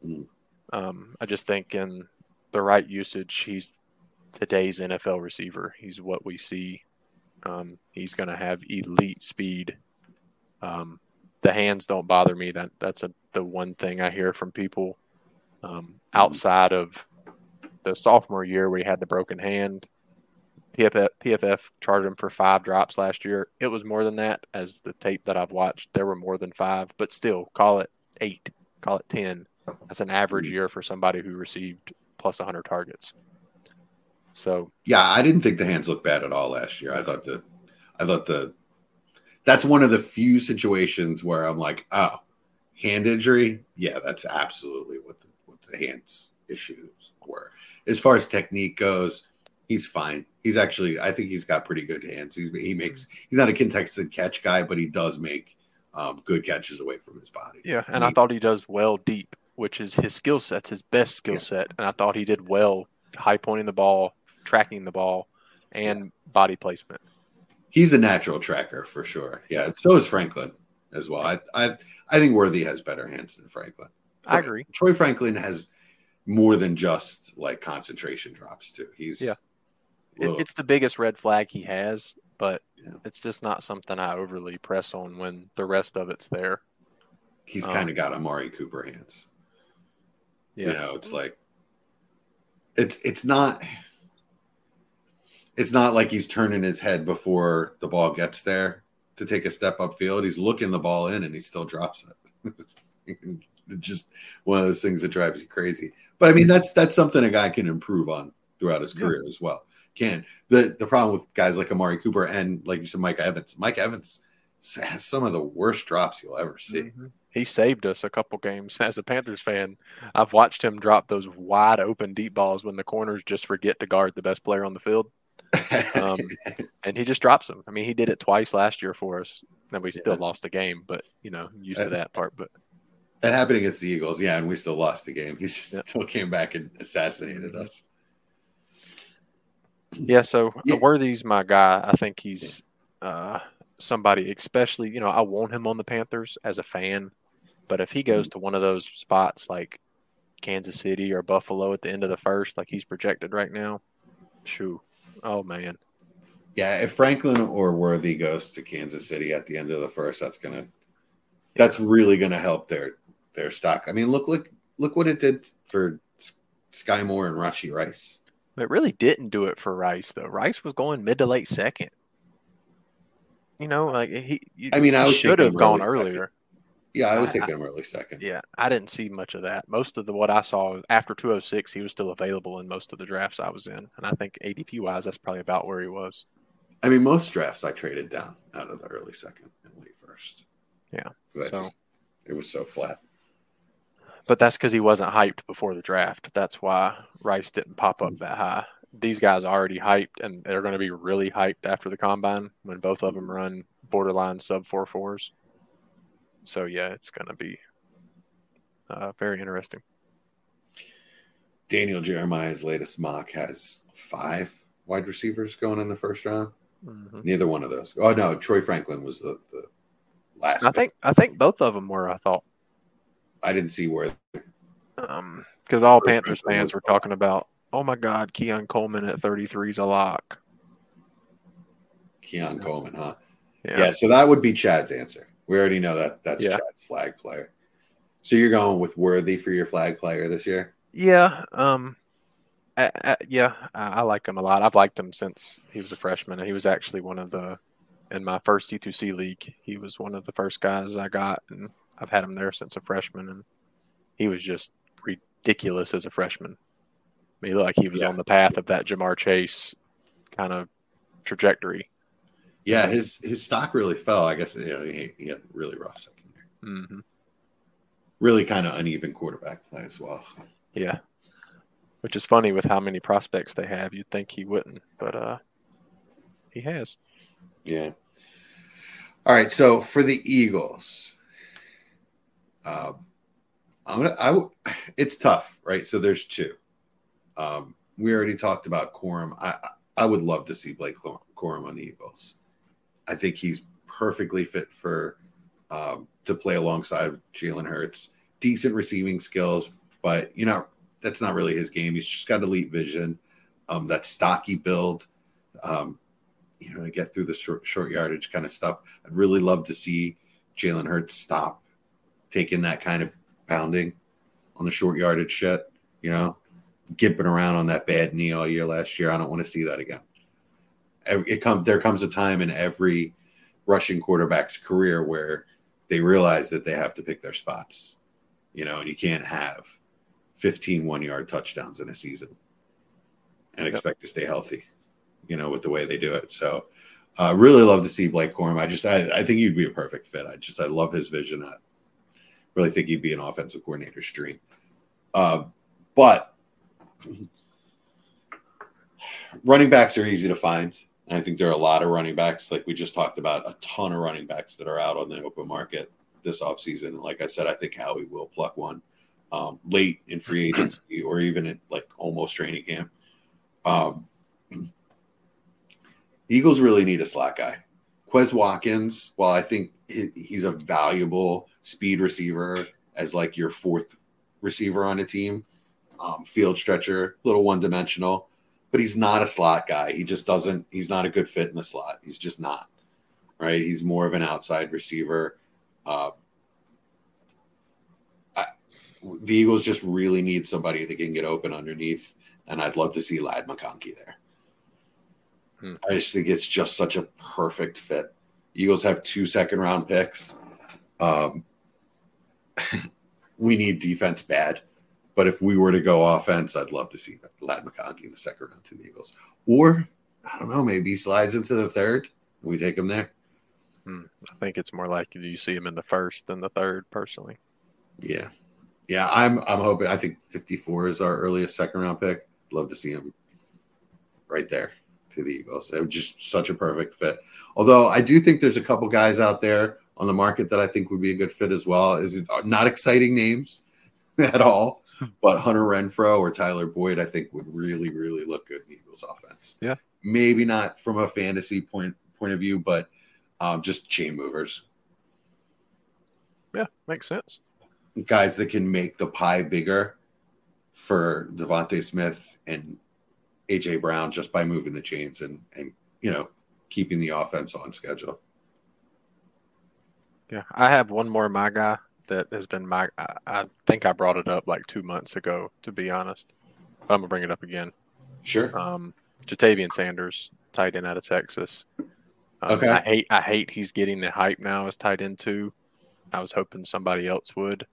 [SPEAKER 2] Mm.
[SPEAKER 3] Um, I just think in the right usage, he's today's NFL receiver. He's what we see. Um, he's going to have elite speed. Um, the hands don't bother me. That that's a, the one thing I hear from people. Um, outside of the sophomore year where he had the broken hand, PFF, PFF charted him for five drops last year. It was more than that, as the tape that I've watched, there were more than five, but still, call it eight, call it 10. That's an average year for somebody who received plus 100 targets. So,
[SPEAKER 2] Yeah, I didn't think the hands looked bad at all last year. I thought the, I thought the, that's one of the few situations where I'm like, oh, hand injury. Yeah, that's absolutely what the, what the hands issues were. As far as technique goes, he's fine. He's actually, I think he's got pretty good hands. He's he makes he's not a contested catch guy, but he does make um, good catches away from his body.
[SPEAKER 3] yeah, and I
[SPEAKER 2] He-
[SPEAKER 3] thought he does well deep, which is his skill set's his best skill
[SPEAKER 2] Yeah.
[SPEAKER 3] set. And I thought he did well high pointing the ball, tracking the ball, and body placement.
[SPEAKER 2] he's a natural tracker for sure. Yeah, so is Franklin as well. I I, I think Worthy has better hands than Franklin.
[SPEAKER 3] I agree.
[SPEAKER 2] Troy Franklin has more than just like concentration drops too. He's
[SPEAKER 3] Yeah. It,
[SPEAKER 2] little-
[SPEAKER 3] it's the biggest red flag he has, but
[SPEAKER 2] Yeah.
[SPEAKER 3] it's just not something I overly press on when the rest of it's there.
[SPEAKER 2] he's
[SPEAKER 3] um,
[SPEAKER 2] kind of got Amari Cooper hands.
[SPEAKER 3] Yeah.
[SPEAKER 2] You know, it's like it's it's not it's not like he's turning his head before the ball gets there to take a step upfield. He's looking the ball in and he still drops it. It's just one of those things that drives you crazy. But I mean, that's that's something a guy can improve on throughout his
[SPEAKER 3] Yeah.
[SPEAKER 2] career as well. Can the the problem with guys like Amari Cooper and like you said, Mike Evans. Mike Evans has some of the worst drops you'll ever see.
[SPEAKER 3] Mhm. He saved us a couple games. As a Panthers fan, I've watched him drop those wide open deep balls when the corners just forget to guard the best player on the field, um, and he just drops them. I mean, he did it twice last year for us, and we still lost the game. But you know, used to
[SPEAKER 2] Uh,
[SPEAKER 3] that part. But
[SPEAKER 2] That happened against the Eagles, yeah, and we still lost the game. He
[SPEAKER 3] Yeah.
[SPEAKER 2] still came back and assassinated us.
[SPEAKER 3] Yeah, so
[SPEAKER 2] Yeah.
[SPEAKER 3] Worthy's my guy. I think he's uh, somebody, especially you know, I want him on the Panthers as a fan, but if he goes to one of those spots like Kansas City or Buffalo at the end of the first, like he's projected right now, shoo, oh man,
[SPEAKER 2] Yeah, if Franklin or Worthy goes to Kansas City at the end of the first, that's gonna that's really gonna help their their stock. I mean, look look look what it did for Sky Moore and Rashee Rice.
[SPEAKER 3] it really didn't do it for Rice though. Rice was going mid to late second. You know, like he, you,
[SPEAKER 2] I mean, I
[SPEAKER 3] should have gone
[SPEAKER 2] early second.
[SPEAKER 3] earlier.
[SPEAKER 2] Yeah, I was
[SPEAKER 3] I-
[SPEAKER 2] taking him early second.
[SPEAKER 3] Yeah, I didn't see much of that. Most of the what I saw after 206, he was still available in most of the drafts I was in, and I think ADP wise, that's probably about where he was.
[SPEAKER 2] I mean, most drafts I traded down out of the early second and late first.
[SPEAKER 3] Yeah, so-
[SPEAKER 2] just- it was so flat.
[SPEAKER 3] But that's because he wasn't hyped before the draft. That's why Rice didn't pop up that high. These guys are already hyped, and they're going to be really hyped after the combine when both of them run borderline sub four fours. So yeah, it's going to be uh, very interesting.
[SPEAKER 2] Daniel Jeremiah's latest mock has five wide receivers going in the first round.
[SPEAKER 3] Mhm.
[SPEAKER 2] Neither one of those. Oh no, Troy Franklin was the, the last.
[SPEAKER 3] I
[SPEAKER 2] pick.
[SPEAKER 3] think I think both of them were. I thought
[SPEAKER 2] I didn't see where.
[SPEAKER 3] because all Panthers fans were talking about, oh my God, Keon Coleman at thirty three is a lock.
[SPEAKER 2] Keon
[SPEAKER 3] Yes.
[SPEAKER 2] Coleman, huh?
[SPEAKER 3] Yeah,
[SPEAKER 2] Yeah. so that would be Chad's answer. We already know that that's
[SPEAKER 3] Yeah.
[SPEAKER 2] Chad's flag player. So you're going with Worthy for your flag player this year?
[SPEAKER 3] Yeah, um, I, I, yeah, I, I like him a lot. I've liked him since he was a freshman, he was actually one of the in my first C2C league. He was one of the first guys I got, and I've had him there since a freshman, and he was just ridiculous as a freshman. I mean, he looked like he was
[SPEAKER 2] Yeah.
[SPEAKER 3] on the path of that Ja'Marr Chase kind of trajectory.
[SPEAKER 2] Yeah, his his stock really fell. I guess you know, he, he had really rough second year.
[SPEAKER 3] hmm
[SPEAKER 2] Really kind of uneven quarterback play as well.
[SPEAKER 3] Yeah, which is funny with how many prospects they have. You'd think he wouldn't, but uh, he has.
[SPEAKER 2] Yeah. All right. So for the Eagles, uh, I'm gonna. I. It's tough, right? So there's two. Um, we already talked about Corum. I. I would love to see Blake Corum on the Eagles. I think he's perfectly fit for um, to play alongside Jalen Hurts. Decent receiving skills, but you know that's not really his game. He's just got elite vision. Um, that stocky build. Um, you know, to get through the short, short yardage kind of stuff. I'd really love to see Jalen Hurts stop taking that kind of pounding on the short yardage shit, you know, gimping around on that bad knee all year last year. I don't want to see that again. It come, there comes a time in every rushing quarterback's career where they realize that they have to pick their spots, you know, and you can't have 15 one yard touchdowns in a season and
[SPEAKER 3] Yep.
[SPEAKER 2] expect to stay healthy you know, with the way they do it. So, uh, really love to see Blake Corum. I just, I, I think he'd be a perfect fit. I just, I love his vision. I really think he'd be an offensive coordinator's dream. Uh, but running backs are easy to find. I think there are a lot of running backs, like we just talked about, a ton of running backs that are out on the open market this offseason. Like I said, I think Howie will pluck one um, late in free agency or even at like almost training camp. Um, Eagles really need a slot guy. Quez Watkins, while I think he's a valuable speed receiver as like your fourth receiver on a team, um, field stretcher, little one dimensional, but he's not a slot guy. He just doesn't, he's not a good fit in the slot. He's just not, right? He's more of an outside receiver. Uh, I, the Eagles just really need somebody that can get open underneath, and I'd love to see Ladd McConkey there.
[SPEAKER 3] Hmm.
[SPEAKER 2] I just think it's just such a perfect fit. Eagles have two second round picks. Um, we need defense bad, but if we were to go offense, I'd love to see Ladd McConkey in the second round to the Eagles. Or I don't know, maybe he slides into the third. and We take him there.
[SPEAKER 3] I think it's more likely you see him in the first than the third, personally.
[SPEAKER 2] Yeah, yeah. I'm I'm hoping. I think 54 is our earliest second round pick. Love to see him right there to the Eagles. It was just such a perfect fit. Although I do think there's a couple guys out there on the market that I think would be a good fit as well. Is it not exciting names at all? But Hunter Renfrow or Tyler Boyd, I think would really, really look good in the Eagles offense.
[SPEAKER 3] Yeah.
[SPEAKER 2] Maybe not from a fantasy point point of view, but um, just chain movers.
[SPEAKER 3] Yeah, makes sense.
[SPEAKER 2] guys that can make the pie bigger for DeVonta Smith and AJ Brown just by moving the chains and and you know keeping the offense on schedule.
[SPEAKER 3] Yeah, I have one more my guy that has been my. I, I think I brought it up like two months ago, to be honest. I'm gonna bring it up again.
[SPEAKER 2] Sure.
[SPEAKER 3] Um, Ja'Tavion Sanders, tight end out of Texas. Um,
[SPEAKER 2] Okay.
[SPEAKER 3] I hate I hate he's getting the hype now as tight end too. I was hoping somebody else would.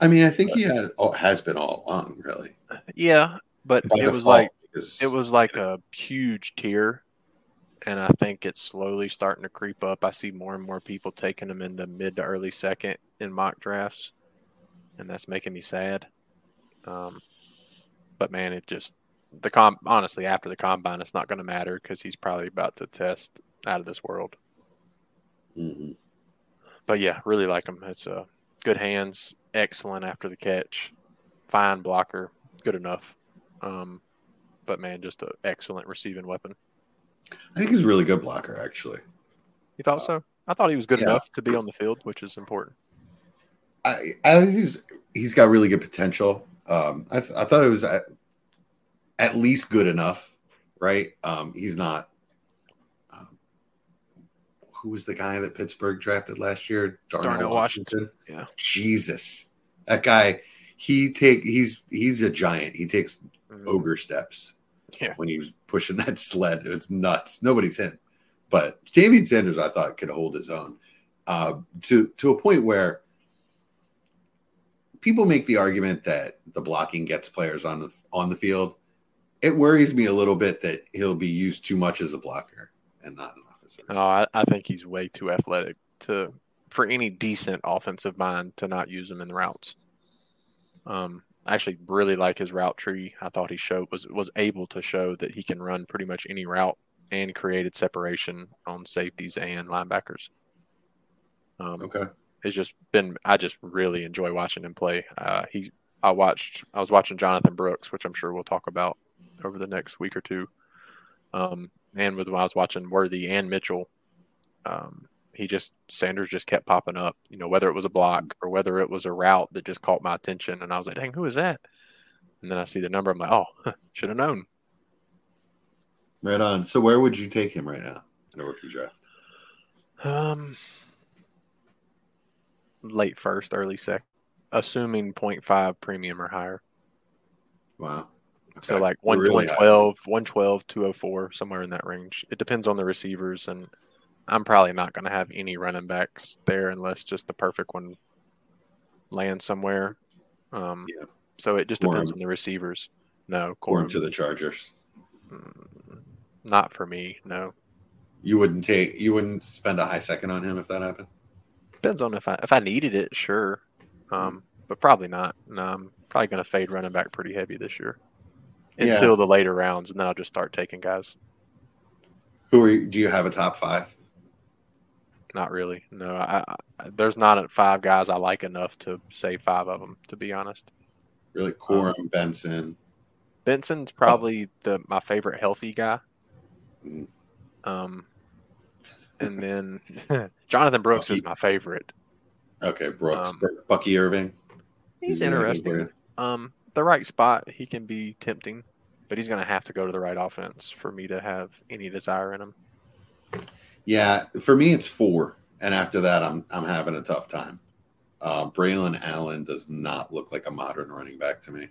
[SPEAKER 2] I mean, I think he has, oh, has been all along, really.
[SPEAKER 3] Yeah, but
[SPEAKER 2] By
[SPEAKER 3] it was like it was like a huge tier, and I think it's slowly starting to creep up. I see more and more people taking him into mid to early second in mock drafts, and that's making me sad. Um, but man, it just the com honestly after the combine, it's not going to matter because he's probably about to test out of this world.
[SPEAKER 2] Mhm.
[SPEAKER 3] But yeah, really like him. It's a uh, good hands, excellent after the catch, fine blocker, good enough. Um, but man, just an excellent receiving weapon.
[SPEAKER 2] I think he's a really good blocker, actually.
[SPEAKER 3] You thought so? I thought he was good
[SPEAKER 2] Yeah.
[SPEAKER 3] enough to be on the field, which is important.
[SPEAKER 2] I, I think he's he's got really good potential. Um, I, th- I thought it was at, at least good enough, right? Um, he's not. Um, who was the guy that Pittsburgh drafted last year? Darnell,
[SPEAKER 3] Darnell
[SPEAKER 2] Washington.
[SPEAKER 3] Yeah.
[SPEAKER 2] Jesus, that guy. He take he's he's a giant. He takes. Ogre steps
[SPEAKER 3] Yeah.
[SPEAKER 2] when he was pushing that sled. It's nuts. Nobody's hit. But Damian Sanders, I thought, could hold his own uh, to to a point where people make the argument that the blocking gets players on the on the field. It worries me a little bit that he'll be used too much as a blocker and not enough as a
[SPEAKER 3] No, I, I think he's way too athletic to for any decent offensive mind to not use him in the routes. Um, I actually really like his route tree. I thought he showed was was able to show that he can run pretty much any route and created separation on safeties and linebackers. Um,
[SPEAKER 2] Okay.
[SPEAKER 3] it's just been I just really enjoy watching him play. Uh, he I watched I was watching Jonathan Brooks, which I'm sure we'll talk about over the next week or two. Um, and with when I was watching Worthy and Mitchell, um, he just Sanders just kept popping up. You know, whether it was a block or whether it was a route that just caught my attention, and I was like, "Dang, who is that?" And then I see the number, I'm like, "Oh, should have known."
[SPEAKER 2] Right on. So where would you take him right now in a rookie draft?
[SPEAKER 3] Um, late first, early second, assuming 0.5 premium or higher.
[SPEAKER 2] Wow.
[SPEAKER 3] So like
[SPEAKER 2] We're
[SPEAKER 3] one
[SPEAKER 2] really
[SPEAKER 3] one
[SPEAKER 2] high.
[SPEAKER 3] twelve, one twelve, two oh four, somewhere in that range. It depends on the receivers, and I'm probably not going to have any running backs there unless just the perfect one lands somewhere. Um,
[SPEAKER 2] Yeah.
[SPEAKER 3] So it just depends
[SPEAKER 2] Corum.
[SPEAKER 3] on the receivers. No,
[SPEAKER 2] Or
[SPEAKER 3] Corum,
[SPEAKER 2] to the Chargers.
[SPEAKER 3] mm, not for me. No,
[SPEAKER 2] You wouldn't take you wouldn't spend a high second on him if that happened.
[SPEAKER 3] depends on if I if I needed it, sure, um, but probably not. No, I'm probably going to fade running back pretty heavy this year
[SPEAKER 2] Yeah.
[SPEAKER 3] until the later rounds, and then I'll just start taking guys.
[SPEAKER 2] Who are you, do you have a top five?
[SPEAKER 3] Not really. No, I, I, there's not five guys I like enough to say five of them. To be honest,
[SPEAKER 2] Really, Corum, Benson.
[SPEAKER 3] Benson's probably the my favorite healthy guy.
[SPEAKER 2] Mm.
[SPEAKER 3] Um, and then Jonathan Brooks is my favorite.
[SPEAKER 2] Okay, Brooks,
[SPEAKER 3] Um,
[SPEAKER 2] Bucky Irving.
[SPEAKER 3] He's
[SPEAKER 2] anything
[SPEAKER 3] interesting. Um, the right spot, he can be tempting, but he's going to have to go to the right offense for me to have any desire in him.
[SPEAKER 2] Yeah, for me it's four, and after that I'm I'm having a tough time. Uh, Braylon Allen does not look like a modern running back to me.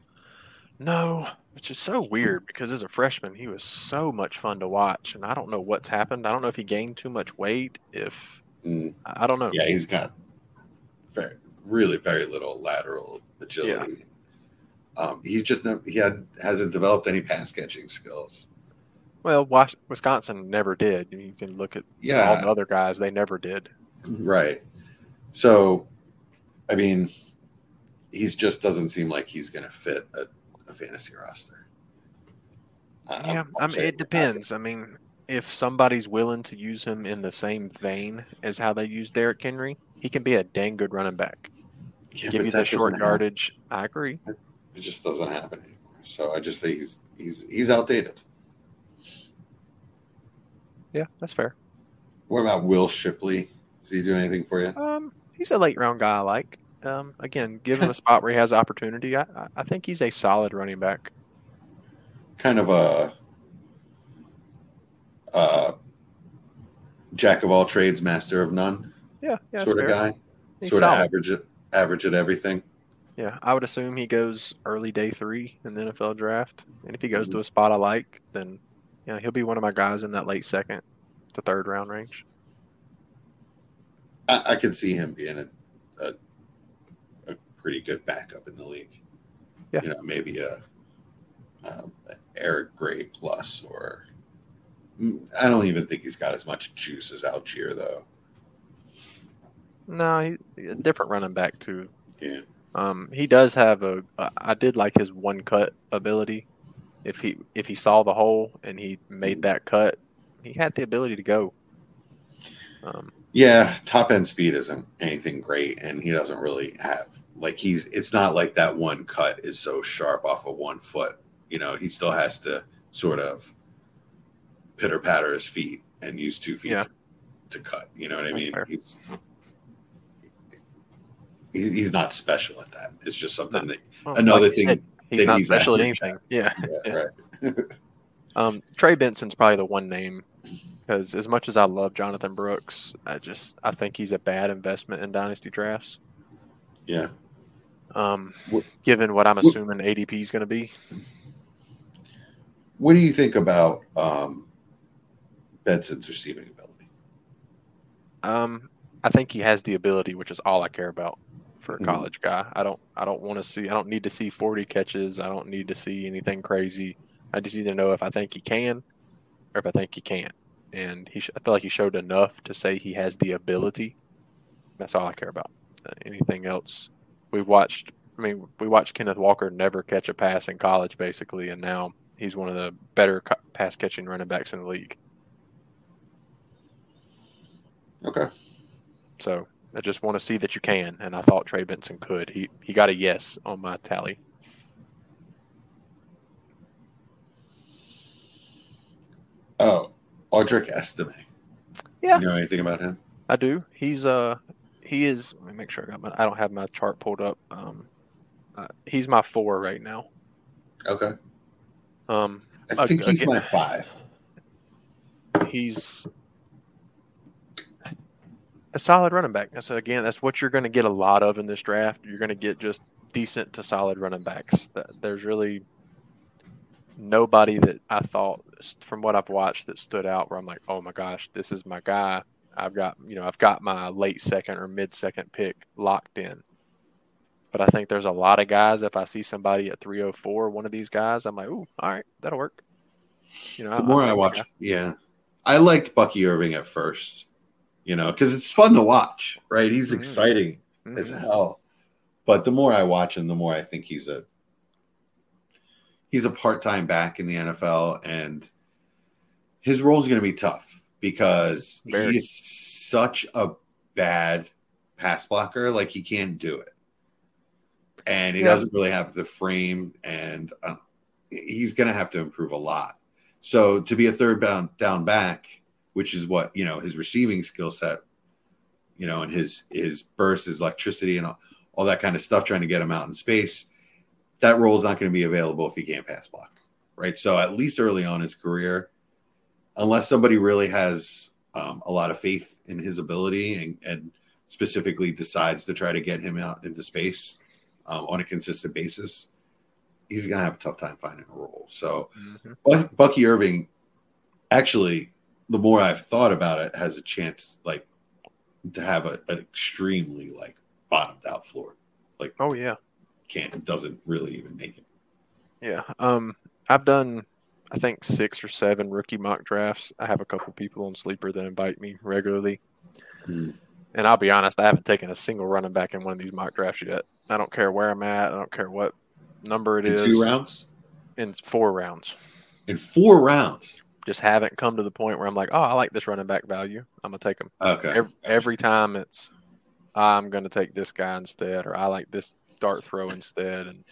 [SPEAKER 3] No, which is so weird because as a freshman, he was so much fun to watch, and I don't know what's happened. I don't know if he gained too much weight. If
[SPEAKER 2] Mm,
[SPEAKER 3] I don't know.
[SPEAKER 2] yeah, he's got very really very little lateral agility. Yeah. Um, he's just never, he had hasn't developed any pass catching skills.
[SPEAKER 3] Well, Wisconsin never did. You can look at all
[SPEAKER 2] Yeah,
[SPEAKER 3] the other guys; they never did.
[SPEAKER 2] right. So, I mean, he's just doesn't seem like he's going to fit a, a fantasy roster. Uh,
[SPEAKER 3] Yeah,
[SPEAKER 2] I'll
[SPEAKER 3] I mean,
[SPEAKER 2] say
[SPEAKER 3] it depends. I mean, if somebody's willing to use him in the same vein as how they use Derrick Henry, he can be a dang good running back.
[SPEAKER 2] Yeah,
[SPEAKER 3] Give you
[SPEAKER 2] that
[SPEAKER 3] the short
[SPEAKER 2] doesn't happen.
[SPEAKER 3] yardage. I agree.
[SPEAKER 2] It just doesn't happen anymore. So I just think he's he's he's outdated.
[SPEAKER 3] Yeah, that's fair.
[SPEAKER 2] What about Will Shipley? Does he do anything for you?
[SPEAKER 3] Um, he's a late round guy. I like. Um, again, give him a spot where he has opportunity. I, I- think he's a solid running back.
[SPEAKER 2] Kind of a uh, jack of all trades, master of none
[SPEAKER 3] Yeah, yeah,
[SPEAKER 2] sort of
[SPEAKER 3] fair.
[SPEAKER 2] guy.
[SPEAKER 3] He's
[SPEAKER 2] sort of average average at everything.
[SPEAKER 3] Yeah, I would assume he goes early day three in the NFL draft, and if he goes to a spot I like, then yeah, he'll be one of my guys in that late second to third round range.
[SPEAKER 2] I, I could see him being a, a a pretty good backup in the league.
[SPEAKER 3] Yeah.
[SPEAKER 2] You know, maybe a, um Eric Gray plus or Mm, I don't even think he's got as much juice as Allgeier, though.
[SPEAKER 3] No, he, a different running back too.
[SPEAKER 2] Yeah.
[SPEAKER 3] Um, he does have a. I did like his one cut ability. If he if he saw the hole and he made that cut, he had the ability to go. Um,
[SPEAKER 2] Yeah, top end speed isn't anything great, and he doesn't really have like he's. It's not like that one cut is so sharp off of one foot. You know, he still has to sort of pitter patter his feet and use two feet
[SPEAKER 3] Yeah.
[SPEAKER 2] to, to cut. You know what I
[SPEAKER 3] That's
[SPEAKER 2] mean?
[SPEAKER 3] fair.
[SPEAKER 2] He's he's not special at that. It's just something that
[SPEAKER 3] well,
[SPEAKER 2] Another
[SPEAKER 3] like
[SPEAKER 2] thing
[SPEAKER 3] said, he's not
[SPEAKER 2] he's
[SPEAKER 3] special at anything. Yeah.
[SPEAKER 2] yeah,
[SPEAKER 3] Yeah.
[SPEAKER 2] right.
[SPEAKER 3] Um, Trey Benson's probably the one name because as much as I love Jonathan Brooks, I just I think he's a bad investment in dynasty drafts.
[SPEAKER 2] Yeah.
[SPEAKER 3] Um,
[SPEAKER 2] What-
[SPEAKER 3] given what I'm
[SPEAKER 2] what-
[SPEAKER 3] assuming ADP is going to be.
[SPEAKER 2] What do you think about um, Benson's receiving ability?
[SPEAKER 3] Um, I think he has the ability, which is all I care about for a
[SPEAKER 2] Mhm.
[SPEAKER 3] college guy. I don't I don't want to see I don't need to see 40 catches. I don't need to see anything crazy. I just need to know if I think he can or if I think he can't. And he sh- I feel like he showed enough to say he has the ability. That's all I care about. Uh, anything else? We've watched I mean, we watched Kenneth Walker never catch a pass in college basically and now he's one of the better pass catching running backs in the league.
[SPEAKER 2] Okay.
[SPEAKER 3] So I just want to see that you can, and I thought Trey Benson could. He he got a yes on my tally.
[SPEAKER 2] Oh, Audric Estime.
[SPEAKER 3] Yeah.
[SPEAKER 2] You know anything about him?
[SPEAKER 3] I do. He's uh he is. Let me make sure I got my. I don't have my chart pulled up. Um, uh, he's my four right now.
[SPEAKER 2] Okay.
[SPEAKER 3] Um,
[SPEAKER 2] I think he's
[SPEAKER 3] Again-
[SPEAKER 2] my five.
[SPEAKER 3] he's a solid running back. That's again, that's what you're going to get a lot of in this draft. You're going to get just decent to solid running backs. There's really nobody that I thought, from what I've watched, that stood out where I'm like, oh my gosh, this is my guy. I've got, you know, I've got my late second or mid second pick locked in. But I think there's a lot of guys. If I see somebody at 304, one of these guys, I'm like, ooh, all right, that'll work. You know,
[SPEAKER 2] The more I
[SPEAKER 3] like
[SPEAKER 2] watch, yeah, I liked Bucky Irving at first, you know, because it's fun to watch, right? He's
[SPEAKER 3] Mhm.
[SPEAKER 2] exciting
[SPEAKER 3] guy.
[SPEAKER 2] as hell. But the more I watch him, the more I think he's a he's a part-time back in the NFL, and his role is going to be tough because
[SPEAKER 3] Very.
[SPEAKER 2] he's such a bad pass blocker. Like he can't do it, and he
[SPEAKER 3] Yeah.
[SPEAKER 2] doesn't really have the frame, and uh, he's going to have to improve a lot. So to be a third down down back, which is what you know his receiving skill set, you know, and his his burst, his electricity, and all, all that kind of stuff, trying to get him out in space. That role is not going to be available if he can't pass block, right? So at least early on in his career, unless somebody really has um, a lot of faith in his ability and, and specifically decides to try to get him out into space um, on a consistent basis, he's going to have a tough time finding a role. So
[SPEAKER 3] Mhm.
[SPEAKER 2] Bucky Irving, actually, the more I've thought about it, has a chance like to have a, an extremely like bottomed out floor. Like
[SPEAKER 3] Oh yeah,
[SPEAKER 2] can't doesn't really even make it.
[SPEAKER 3] yeah. Um, I've done, I think six or seven rookie mock drafts. I have a couple people on Sleeper that invite me regularly,
[SPEAKER 2] Hmm.
[SPEAKER 3] and I'll be honest, I haven't taken a single running back in one of these mock drafts yet. I don't care where I'm at. I don't care what number it
[SPEAKER 2] In
[SPEAKER 3] is.
[SPEAKER 2] two rounds,
[SPEAKER 3] in four rounds.
[SPEAKER 2] in four rounds.
[SPEAKER 3] Just haven't come to the point where I'm like, oh, I like this running back value. I'm gonna take him.
[SPEAKER 2] Okay,
[SPEAKER 3] Every, every time it's, I'm gonna take this guy instead, or I like this dart throw instead, and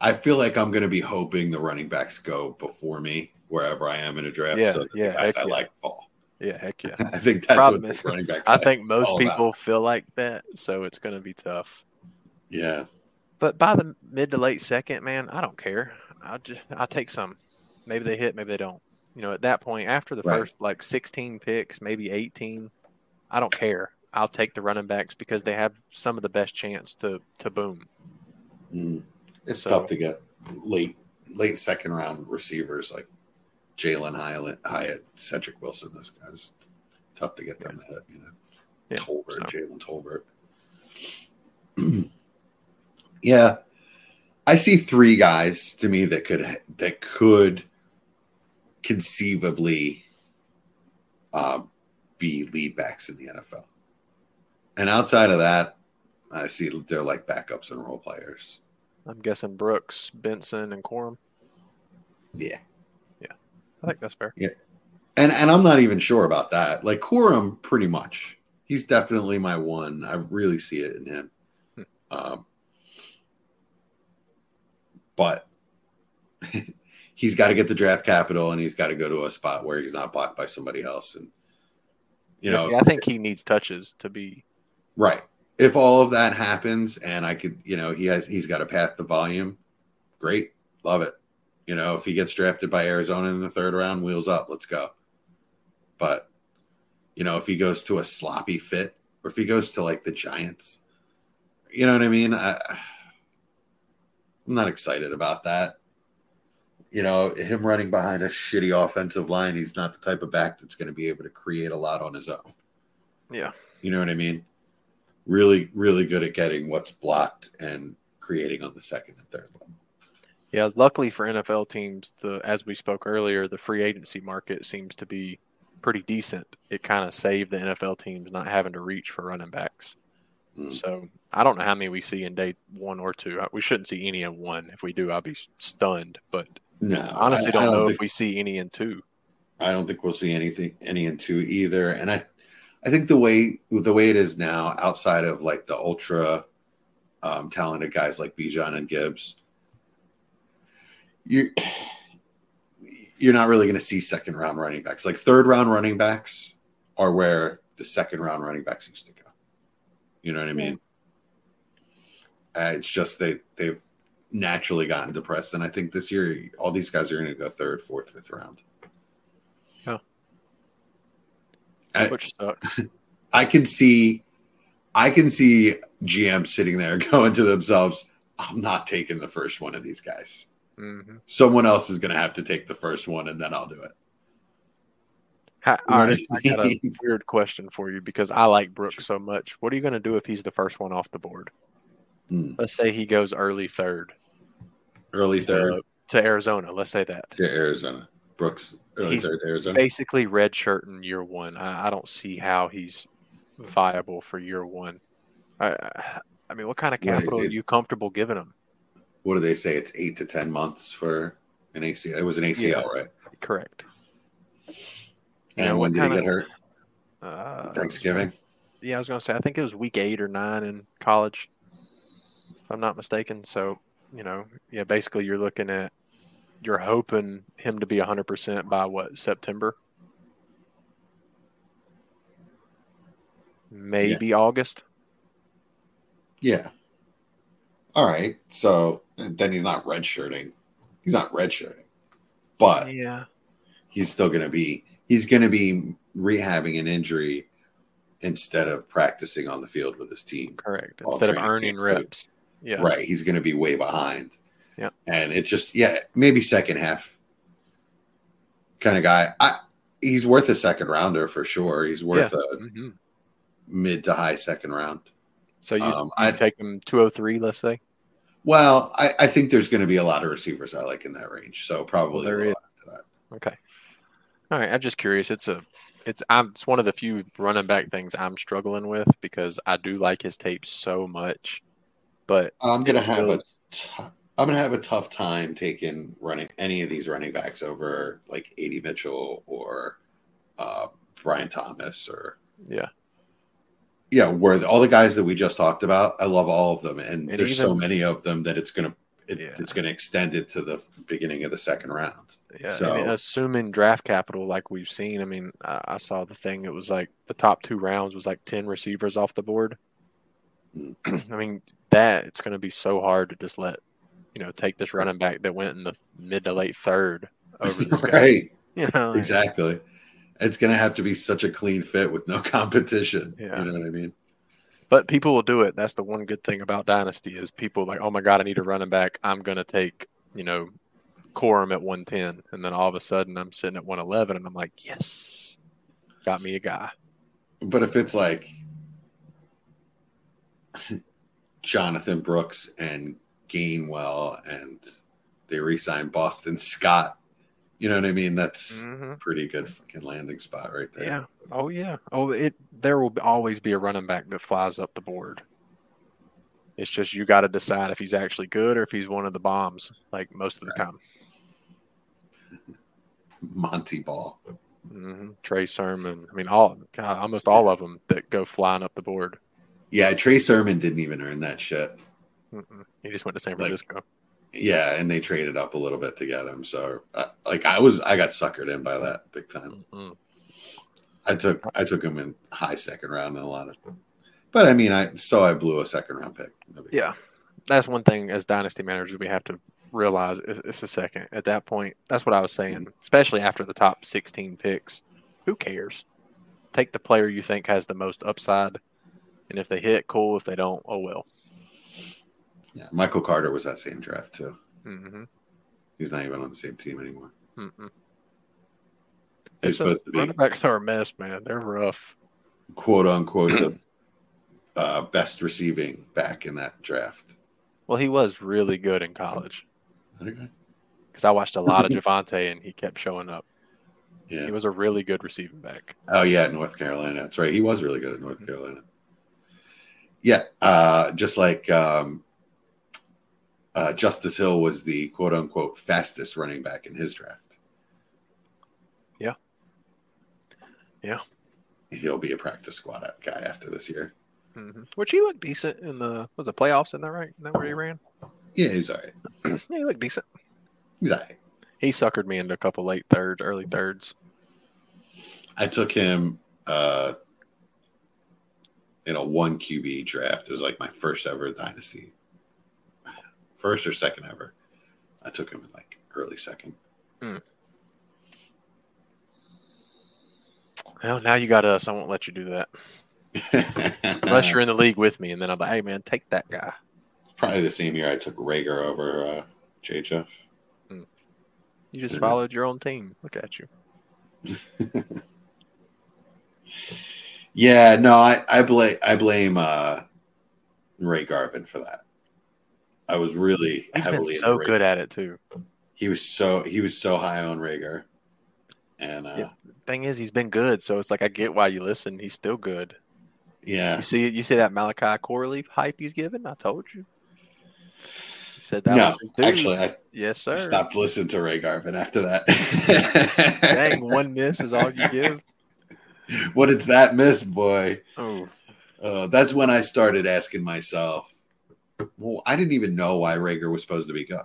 [SPEAKER 2] I feel like I'm going to be hoping the running backs go before me wherever I am in a draft.
[SPEAKER 3] Yeah,
[SPEAKER 2] so that
[SPEAKER 3] yeah,
[SPEAKER 2] guys I
[SPEAKER 3] yeah.
[SPEAKER 2] like fall.
[SPEAKER 3] yeah, heck yeah.
[SPEAKER 2] I think that's
[SPEAKER 3] Problem
[SPEAKER 2] what
[SPEAKER 3] is,
[SPEAKER 2] the running back.
[SPEAKER 3] I think most people
[SPEAKER 2] about.
[SPEAKER 3] feel like that, so it's going to be tough.
[SPEAKER 2] Yeah,
[SPEAKER 3] But by the mid to late second, man, I don't care. I just I take some. Maybe they hit, maybe they don't. You know, at that point, after the
[SPEAKER 2] Right.
[SPEAKER 3] first like 16 picks, maybe 18, I don't care. I'll take the running backs because they have some of the best chance to to boom.
[SPEAKER 2] Mm. it's
[SPEAKER 3] So-
[SPEAKER 2] tough to get late late second round receivers like Jalin Hyatt, Hyatt, Cedric Wilson. Those guys tough to get them hit. You know,
[SPEAKER 3] Yeah,
[SPEAKER 2] Tolbert,
[SPEAKER 3] so.
[SPEAKER 2] Jalen Tolbert. yeah, I see three guys to me that could that could conceivably uh, be lead backs in the NFL. And outside of that, I see they're like backups and role players.
[SPEAKER 3] I'm guessing Brooks, Benson, and Corum.
[SPEAKER 2] Yeah. Yeah.
[SPEAKER 3] I think that's fair. Yeah.
[SPEAKER 2] And and I'm not even sure about that. Like Corum, pretty much. He's definitely my one. I really see it in him.
[SPEAKER 3] Hmm.
[SPEAKER 2] Um, but he's got to get the draft capital and he's got to go to a spot where he's not blocked by somebody else. And you know,
[SPEAKER 3] see, I think he needs touches to be.
[SPEAKER 2] right. If all of that happens and I could, you know, he has he's got a path to volume, great. Love it. You know, if he gets drafted by Arizona in the third round, wheels up, let's go. But you know, if he goes to a sloppy fit, or if he goes to like the Giants, you know what I mean? I, I'm not excited about that. You know, him running behind a shitty offensive line, he's not the type of back that's going to be able to create a lot on his own.
[SPEAKER 3] Yeah.
[SPEAKER 2] You know what I mean? Really, really good at getting what's blocked and creating on the second and third level.
[SPEAKER 3] Yeah, luckily for NFL teams, the as we spoke earlier, the free agency market seems to be pretty decent. It kind of saved the NFL teams not having to reach for running backs.
[SPEAKER 2] Mm.
[SPEAKER 3] So I don't know how many we see in day one or two. We shouldn't see any in one. If we do, I'll be stunned. But
[SPEAKER 2] No,
[SPEAKER 3] honestly,
[SPEAKER 2] I-
[SPEAKER 3] don't,
[SPEAKER 2] I
[SPEAKER 3] know
[SPEAKER 2] think,
[SPEAKER 3] if we see any in two.
[SPEAKER 2] I don't think we'll see anything any in two either. And I, I think the way the way it is now, outside of like the ultra um, talented guys like Bijan and Gibbs, you you're not really going to see second round running backs. Like third round running backs are where the second round running backs used to go. You know what I mean? Uh, it's just they they've naturally gotten depressed, and I think this year all these guys are going to go third, fourth, fifth round.
[SPEAKER 3] Yeah.
[SPEAKER 2] I,
[SPEAKER 3] Which sucks.
[SPEAKER 2] I can see, I can see GM sitting there going to themselves, "I'm not taking the first one of these guys.
[SPEAKER 3] hmm
[SPEAKER 2] Someone else is going to have to take the first one, and then I'll do it."
[SPEAKER 3] Ha- all right,
[SPEAKER 2] Right.
[SPEAKER 3] I got a weird question for you because I like Brooks so much. What are you going to do if he's the first one off the board?
[SPEAKER 2] Hmm.
[SPEAKER 3] Let's say he goes early third
[SPEAKER 2] Early third
[SPEAKER 3] to, to Arizona. Let's say that.
[SPEAKER 2] to Arizona. Brooks early
[SPEAKER 3] He's
[SPEAKER 2] third to Arizona.
[SPEAKER 3] Basically, red shirt in year one. I, I don't see how he's viable for year one. I, I, mean, what kind of capital are you comfortable giving him?
[SPEAKER 2] What do they say? It's eight to ten months for an ACL. It was an ACL, right?
[SPEAKER 3] Correct.
[SPEAKER 2] And
[SPEAKER 3] Yeah,
[SPEAKER 2] when did he get hurt?
[SPEAKER 3] Uh,
[SPEAKER 2] Thanksgiving.
[SPEAKER 3] Yeah, I was going to say, I think it was week eight or nine in college, if I'm not mistaken. So, you know, yeah, basically you're looking at, you're hoping him to be 100% by what, September? Maybe August?
[SPEAKER 2] Yeah. All right. So then he's not redshirting. He's not redshirting, but
[SPEAKER 3] Yeah.
[SPEAKER 2] he's still going to be he's going to be rehabbing an injury instead of practicing on the field with his team.
[SPEAKER 3] Correct. Instead of earning reps. Yeah.
[SPEAKER 2] Right. He's going to be way behind.
[SPEAKER 3] Yeah.
[SPEAKER 2] And it just yeah maybe second half kind of guy. I he's worth a second rounder for sure. He's worth a
[SPEAKER 3] hmm
[SPEAKER 2] mid to high second round.
[SPEAKER 3] So you,
[SPEAKER 2] Um, I'd-
[SPEAKER 3] take him 203, let's say?
[SPEAKER 2] Well, I, I think there's going to be a lot of receivers I like in that range. So probably
[SPEAKER 3] Well, there
[SPEAKER 2] a little
[SPEAKER 3] is.
[SPEAKER 2] that.
[SPEAKER 3] Okay. All right. I'm just curious. It's a, it's, I'm, it's one of the few running back things I'm struggling with because I do like his tape so much, but
[SPEAKER 2] I'm gonna have a
[SPEAKER 3] will-
[SPEAKER 2] t- I'm gonna have a tough time taking running any of these running backs over like AD Mitchell or uh, Brian Thomas or
[SPEAKER 3] yeah,
[SPEAKER 2] yeah, where the, all the guys that we just talked about. I love all of them, and,
[SPEAKER 3] And
[SPEAKER 2] there's so many of them that it's gonna it,
[SPEAKER 3] Yeah.
[SPEAKER 2] it's gonna extend it to the beginning of the second round.
[SPEAKER 3] yeah.
[SPEAKER 2] So-
[SPEAKER 3] I mean, assuming draft capital like we've seen, I mean, I, I saw the thing. It was like the top two rounds was like 10 receivers off the board. I mean, that it's going to be so hard to just let, you know, take this running back that went in the mid to late third over this guy. You know,
[SPEAKER 2] exactly. It's gonna have to be such a clean fit with no competition.
[SPEAKER 3] Yeah.
[SPEAKER 2] You know what I mean?
[SPEAKER 3] But people will do it. That's the one good thing about Dynasty is people like, oh my god, I need a running back. I'm gonna take, you know, Corum at 110, and then all of a sudden I'm sitting at 111, and I'm like, yes, got me a guy.
[SPEAKER 2] But if it's like Jonathan Brooks and Gainwell and they re-sign Boston Scott, You know what I mean? That's
[SPEAKER 3] Mhm.
[SPEAKER 2] pretty good fucking landing spot right there.
[SPEAKER 3] Yeah. Oh yeah. Oh, it. There will always be a running back that flies up the board. It's just you got to decide if he's actually good or if he's one of the bombs, like most of the time.
[SPEAKER 2] Montee Ball.
[SPEAKER 3] hmm Trey Sermon. I mean, all God, almost all of them that go flying up the board.
[SPEAKER 2] Yeah, Trey Sermon didn't even earn that shit.
[SPEAKER 3] Mm-mm. He just went to San
[SPEAKER 2] Like-
[SPEAKER 3] Francisco.
[SPEAKER 2] Yeah, and they traded up a little bit to get him. So, like, I was, I got suckered in by that big time.
[SPEAKER 3] Mm-mm.
[SPEAKER 2] I took, I took him in high second round in a lot of, but I mean, I so I blew a second round pick. No
[SPEAKER 3] Yeah, that's one thing as dynasty managers we have to realize. It's, it's a second at that point. That's what I was saying, especially after the top sixteen picks. Who cares? Take the player you think has the most upside, and if they hit, cool. If they don't, oh well.
[SPEAKER 2] yeah. Michael Carter was that same draft too.
[SPEAKER 3] Mm-hmm.
[SPEAKER 2] He's not even on the same team anymore.
[SPEAKER 3] Mm-mm.
[SPEAKER 2] He's
[SPEAKER 3] It's a,
[SPEAKER 2] supposed to be
[SPEAKER 3] running backs are a mess, man. They're rough.
[SPEAKER 2] quote unquote the uh, best receiving back in that draft.
[SPEAKER 3] Well, he was really good in college
[SPEAKER 2] Okay.
[SPEAKER 3] because I watched a lot of Javonte, and he kept showing up.
[SPEAKER 2] Yeah.
[SPEAKER 3] He was a really good receiving back.
[SPEAKER 2] Oh yeah, North Carolina. That's right. He was really good at North Carolina. Yeah, uh, just like um, uh, Justice Hill was the quote unquote fastest running back in his draft.
[SPEAKER 3] Yeah. Yeah.
[SPEAKER 2] He'll be a practice squad guy after this year.
[SPEAKER 3] hmm Which he looked decent in the was it playoffs? In that right? Isn't that where he ran?
[SPEAKER 2] Yeah, he's all right.
[SPEAKER 3] Yeah, he looked decent.
[SPEAKER 2] He's all right.
[SPEAKER 3] He suckered me into a couple late thirds, early thirds.
[SPEAKER 2] I took him uh, in a one QB draft. It was like my first ever dynasty, first or second ever. I took him in like early second.
[SPEAKER 3] Well, now you got us. I won't let you do that unless you're in the league with me, and then I'm like, hey man, take that guy.
[SPEAKER 2] Probably the same year I took Reagor over uh, JHF.
[SPEAKER 3] You just followed your own team. Look at you.
[SPEAKER 2] Yeah, no, I, I blame I blame uh, Ray Garvin for that. I was really
[SPEAKER 3] He's
[SPEAKER 2] heavily
[SPEAKER 3] been so good at it too.
[SPEAKER 2] He was so he was so high on Reagor, and uh,
[SPEAKER 3] Yeah. Thing is, he's been good, so it's like I get why you listen. He's still good.
[SPEAKER 2] yeah,
[SPEAKER 3] You see, you see that Malachi Corley hype he's given. I told you. He said that
[SPEAKER 2] no,
[SPEAKER 3] was
[SPEAKER 2] actually, I
[SPEAKER 3] yes, sir.
[SPEAKER 2] stopped listening to Ray Garvin after that.
[SPEAKER 3] Dang, one miss is all you give.
[SPEAKER 2] what it's that miss, boy.
[SPEAKER 3] Oh,
[SPEAKER 2] Uh, that's when I started asking myself, well, I didn't even know why Reagor was supposed to be good.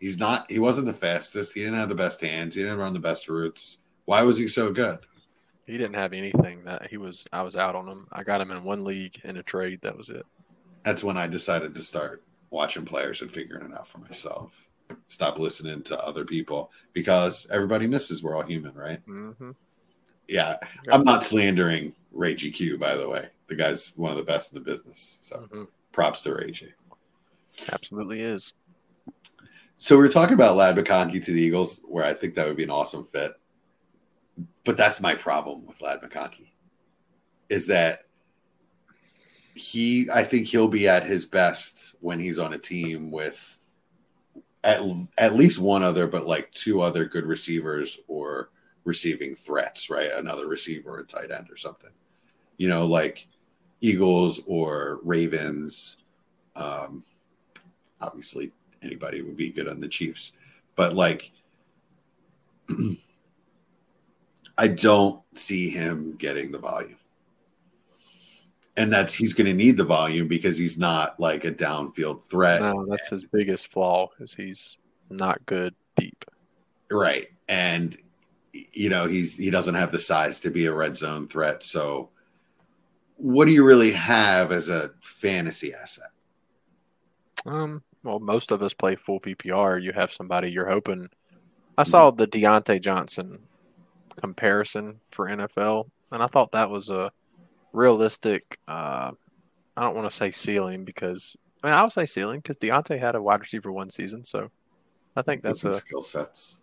[SPEAKER 2] He's not, he wasn't the fastest. He didn't have the best hands. He didn't run the best routes. Why was he so good?
[SPEAKER 3] he didn't have anything that he was. I was out on him. I got him in one league in a trade. That was it.
[SPEAKER 2] That's when I decided to start watching players and figuring it out for myself. Stop listening to other people because everybody misses. We're all human, right?
[SPEAKER 3] Mm-hmm.
[SPEAKER 2] Yeah. I'm not slandering Ray GQ, by the way. The guy's one of the best in the business. So
[SPEAKER 3] Mhm.
[SPEAKER 2] props to Ray G.
[SPEAKER 3] Absolutely is.
[SPEAKER 2] So we are talking about Ladd McConkey to the Eagles, where I think that would be an awesome fit. But that's my problem with Ladd McConkey, is that he, I think he'll be at his best when he's on a team with at, at least one other, but like two other good receivers or receiving threats, right? Another receiver, a tight end or something. You know, like Eagles or Ravens. Um, obviously, anybody would be good on the Chiefs, but like, I don't see him getting the volume. And that's he's going to need the volume because he's not like a downfield threat.
[SPEAKER 3] No, that's his biggest flaw. Is he's not good deep.
[SPEAKER 2] Right. And you know, he's he doesn't have the size to be a red zone threat. So what do you really have as a fantasy asset?
[SPEAKER 3] Um. Well, most of us play full PPR. You have somebody you're hoping. I saw the Diontae Johnson comparison for NFL, and I thought that was a realistic. Uh, I don't want to say ceiling because I mean I would say ceiling because Diontae had a wide receiver one season, so I think that's a
[SPEAKER 2] skill sets.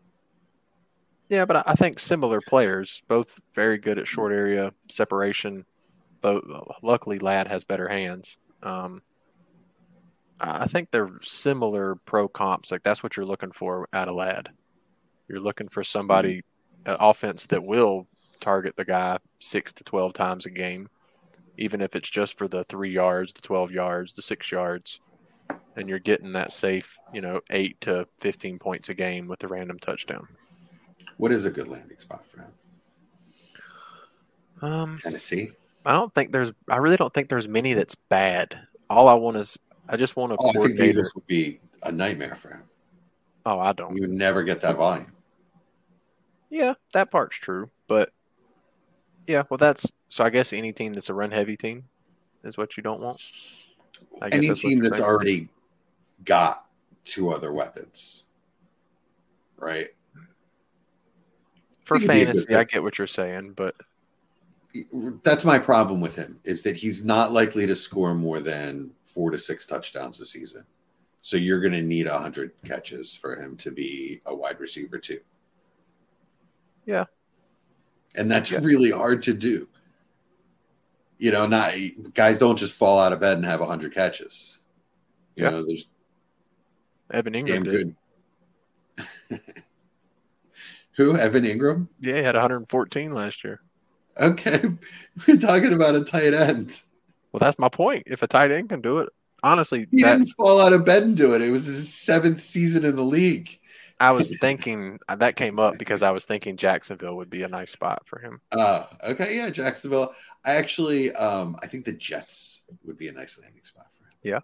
[SPEAKER 3] Yeah. But I- think similar players, both very good at short area separation. But uh, luckily, Ladd has better hands. Um, I think they're similar pro comps. Like that's what you're looking for out of Ladd. You're looking for somebody, an offense that will target the guy six to 12 times a game, even if it's just for the three yards, the 12 yards, the six yards. And you're getting that safe, you know, eight to 15 points a game with a random touchdown.
[SPEAKER 2] What is a good landing spot for him?
[SPEAKER 3] Um,
[SPEAKER 2] Tennessee.
[SPEAKER 3] I don't think there's, I really don't think there's many that's bad. All I want is, I just want a
[SPEAKER 2] Oh, I think. Eagles would be a nightmare for him.
[SPEAKER 3] Oh, I don't.
[SPEAKER 2] You would never get that volume.
[SPEAKER 3] Yeah, that part's true. But yeah, well, that's so. I guess any team that's a run heavy team is what you don't want. I guess
[SPEAKER 2] Any
[SPEAKER 3] that's
[SPEAKER 2] team that's already got two other weapons, right?
[SPEAKER 3] For
[SPEAKER 2] he could be a good
[SPEAKER 3] fantasy, I get what you're saying, but
[SPEAKER 2] That's my problem with him is that he's not likely to score more than four to six touchdowns a season. So you're going to need a hundred catches for him to be a wide receiver too.
[SPEAKER 3] Yeah.
[SPEAKER 2] and that's
[SPEAKER 3] Yeah.
[SPEAKER 2] really hard to do. You know, not guys don't just fall out of bed and have a hundred catches. You
[SPEAKER 3] Yeah.
[SPEAKER 2] know, there's
[SPEAKER 3] Evan Engram
[SPEAKER 2] damn good. Who? Evan Engram?
[SPEAKER 3] Yeah, he had 114 last year.
[SPEAKER 2] Okay, we're talking about a tight end.
[SPEAKER 3] Well, that's my point. If a tight end can do it, honestly,
[SPEAKER 2] He
[SPEAKER 3] that,
[SPEAKER 2] didn't fall out of bed and do it. It was his seventh season in the league.
[SPEAKER 3] I was thinking uh, that came up because I was thinking Jacksonville would be a nice spot for him.
[SPEAKER 2] Uh, okay, yeah, Jacksonville. I actually, um, I think the Jets would be a nice landing spot for him.
[SPEAKER 3] Yeah,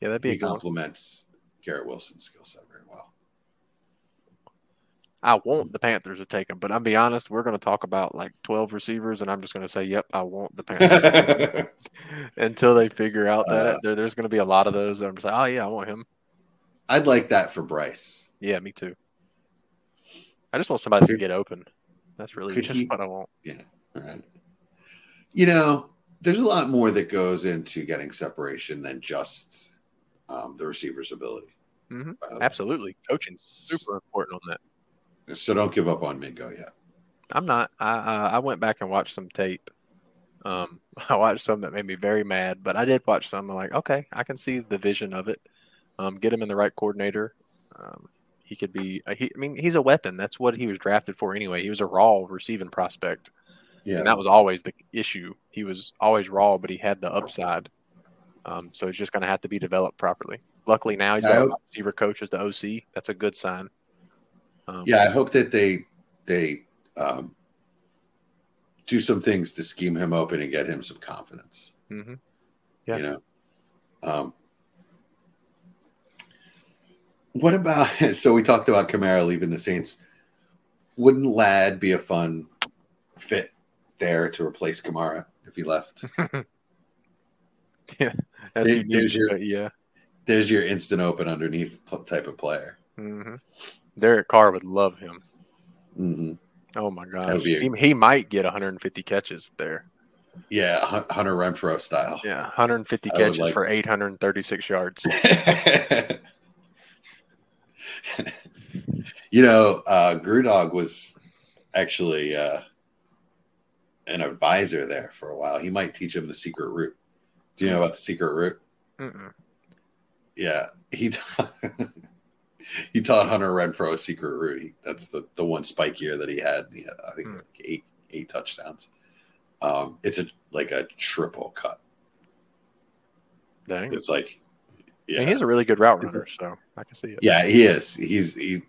[SPEAKER 3] yeah, that'd be a
[SPEAKER 2] He
[SPEAKER 3] good one.
[SPEAKER 2] complements Garrett Wilson's skill set.
[SPEAKER 3] I want the Panthers to take him, but I'll be honest, we're going to talk about like 12 receivers, and I'm just going to say, yep, I want the Panthers until they figure out that
[SPEAKER 2] Uh,
[SPEAKER 3] there, there's going to be a lot of those. That I'm just like, oh, yeah, I want him.
[SPEAKER 2] I'd like that for Bryce.
[SPEAKER 3] Yeah, me too. I just want somebody to get open. That's really
[SPEAKER 2] could
[SPEAKER 3] just
[SPEAKER 2] he-
[SPEAKER 3] what I want. Yeah.
[SPEAKER 2] All right. You know, there's a lot more that goes into getting separation than just um, the receiver's ability.
[SPEAKER 3] Mhm.
[SPEAKER 2] By the.
[SPEAKER 3] Absolutely. Coaching's super important on that.
[SPEAKER 2] So don't give up on Mingo yet.
[SPEAKER 3] I'm not. I uh, I went back and watched some tape. Um, I watched some that made me very mad, but I did watch some. I'm like, okay, I can see the vision of it. Um, get him in the right coordinator. Um, he could be. He, I mean, he's a weapon. That's what he was drafted for anyway. He was a raw receiving prospect,
[SPEAKER 2] Yeah.
[SPEAKER 3] and that was always the issue. He was always raw, but he had the upside. Um, so he's just going to have to be developed properly. Luckily now he's got a receiver coach as the OC. That's a good sign. Um,
[SPEAKER 2] yeah, I hope that they they um, do some things to scheme him open and get him some confidence.
[SPEAKER 3] Mm-hmm. Yeah.
[SPEAKER 2] You know. Um, what about so we talked about Kamara leaving the Saints. Wouldn't Ladd be a fun fit there to replace Kamara if he left?
[SPEAKER 3] As
[SPEAKER 2] There-
[SPEAKER 3] you
[SPEAKER 2] there's your-
[SPEAKER 3] yeah.
[SPEAKER 2] There's your instant open underneath type of player.
[SPEAKER 3] hmm Derek Carr would love him.
[SPEAKER 2] hmm
[SPEAKER 3] Oh my gosh, he, he might get 150 catches there.
[SPEAKER 2] Yeah, Hunter Renfrow style.
[SPEAKER 3] Yeah, 150
[SPEAKER 2] I
[SPEAKER 3] catches
[SPEAKER 2] like-
[SPEAKER 3] for 836 yards.
[SPEAKER 2] you know, uh, Grudog was actually uh, an advisor there for a while. He might teach him the secret route. Do you know about the secret route?
[SPEAKER 3] Mm-mm.
[SPEAKER 2] Yeah, he he taught Hunter Renfrow a secret route. He, that's the the one spike year that he had. He had I think
[SPEAKER 3] Hmm.
[SPEAKER 2] like eight eight touchdowns. Um, it's a like a triple cut.
[SPEAKER 3] Dang.
[SPEAKER 2] It's like,
[SPEAKER 3] I
[SPEAKER 2] yeah,
[SPEAKER 3] mean, he's a really good route runner, so I can see it.
[SPEAKER 2] Yeah, he is. He's he.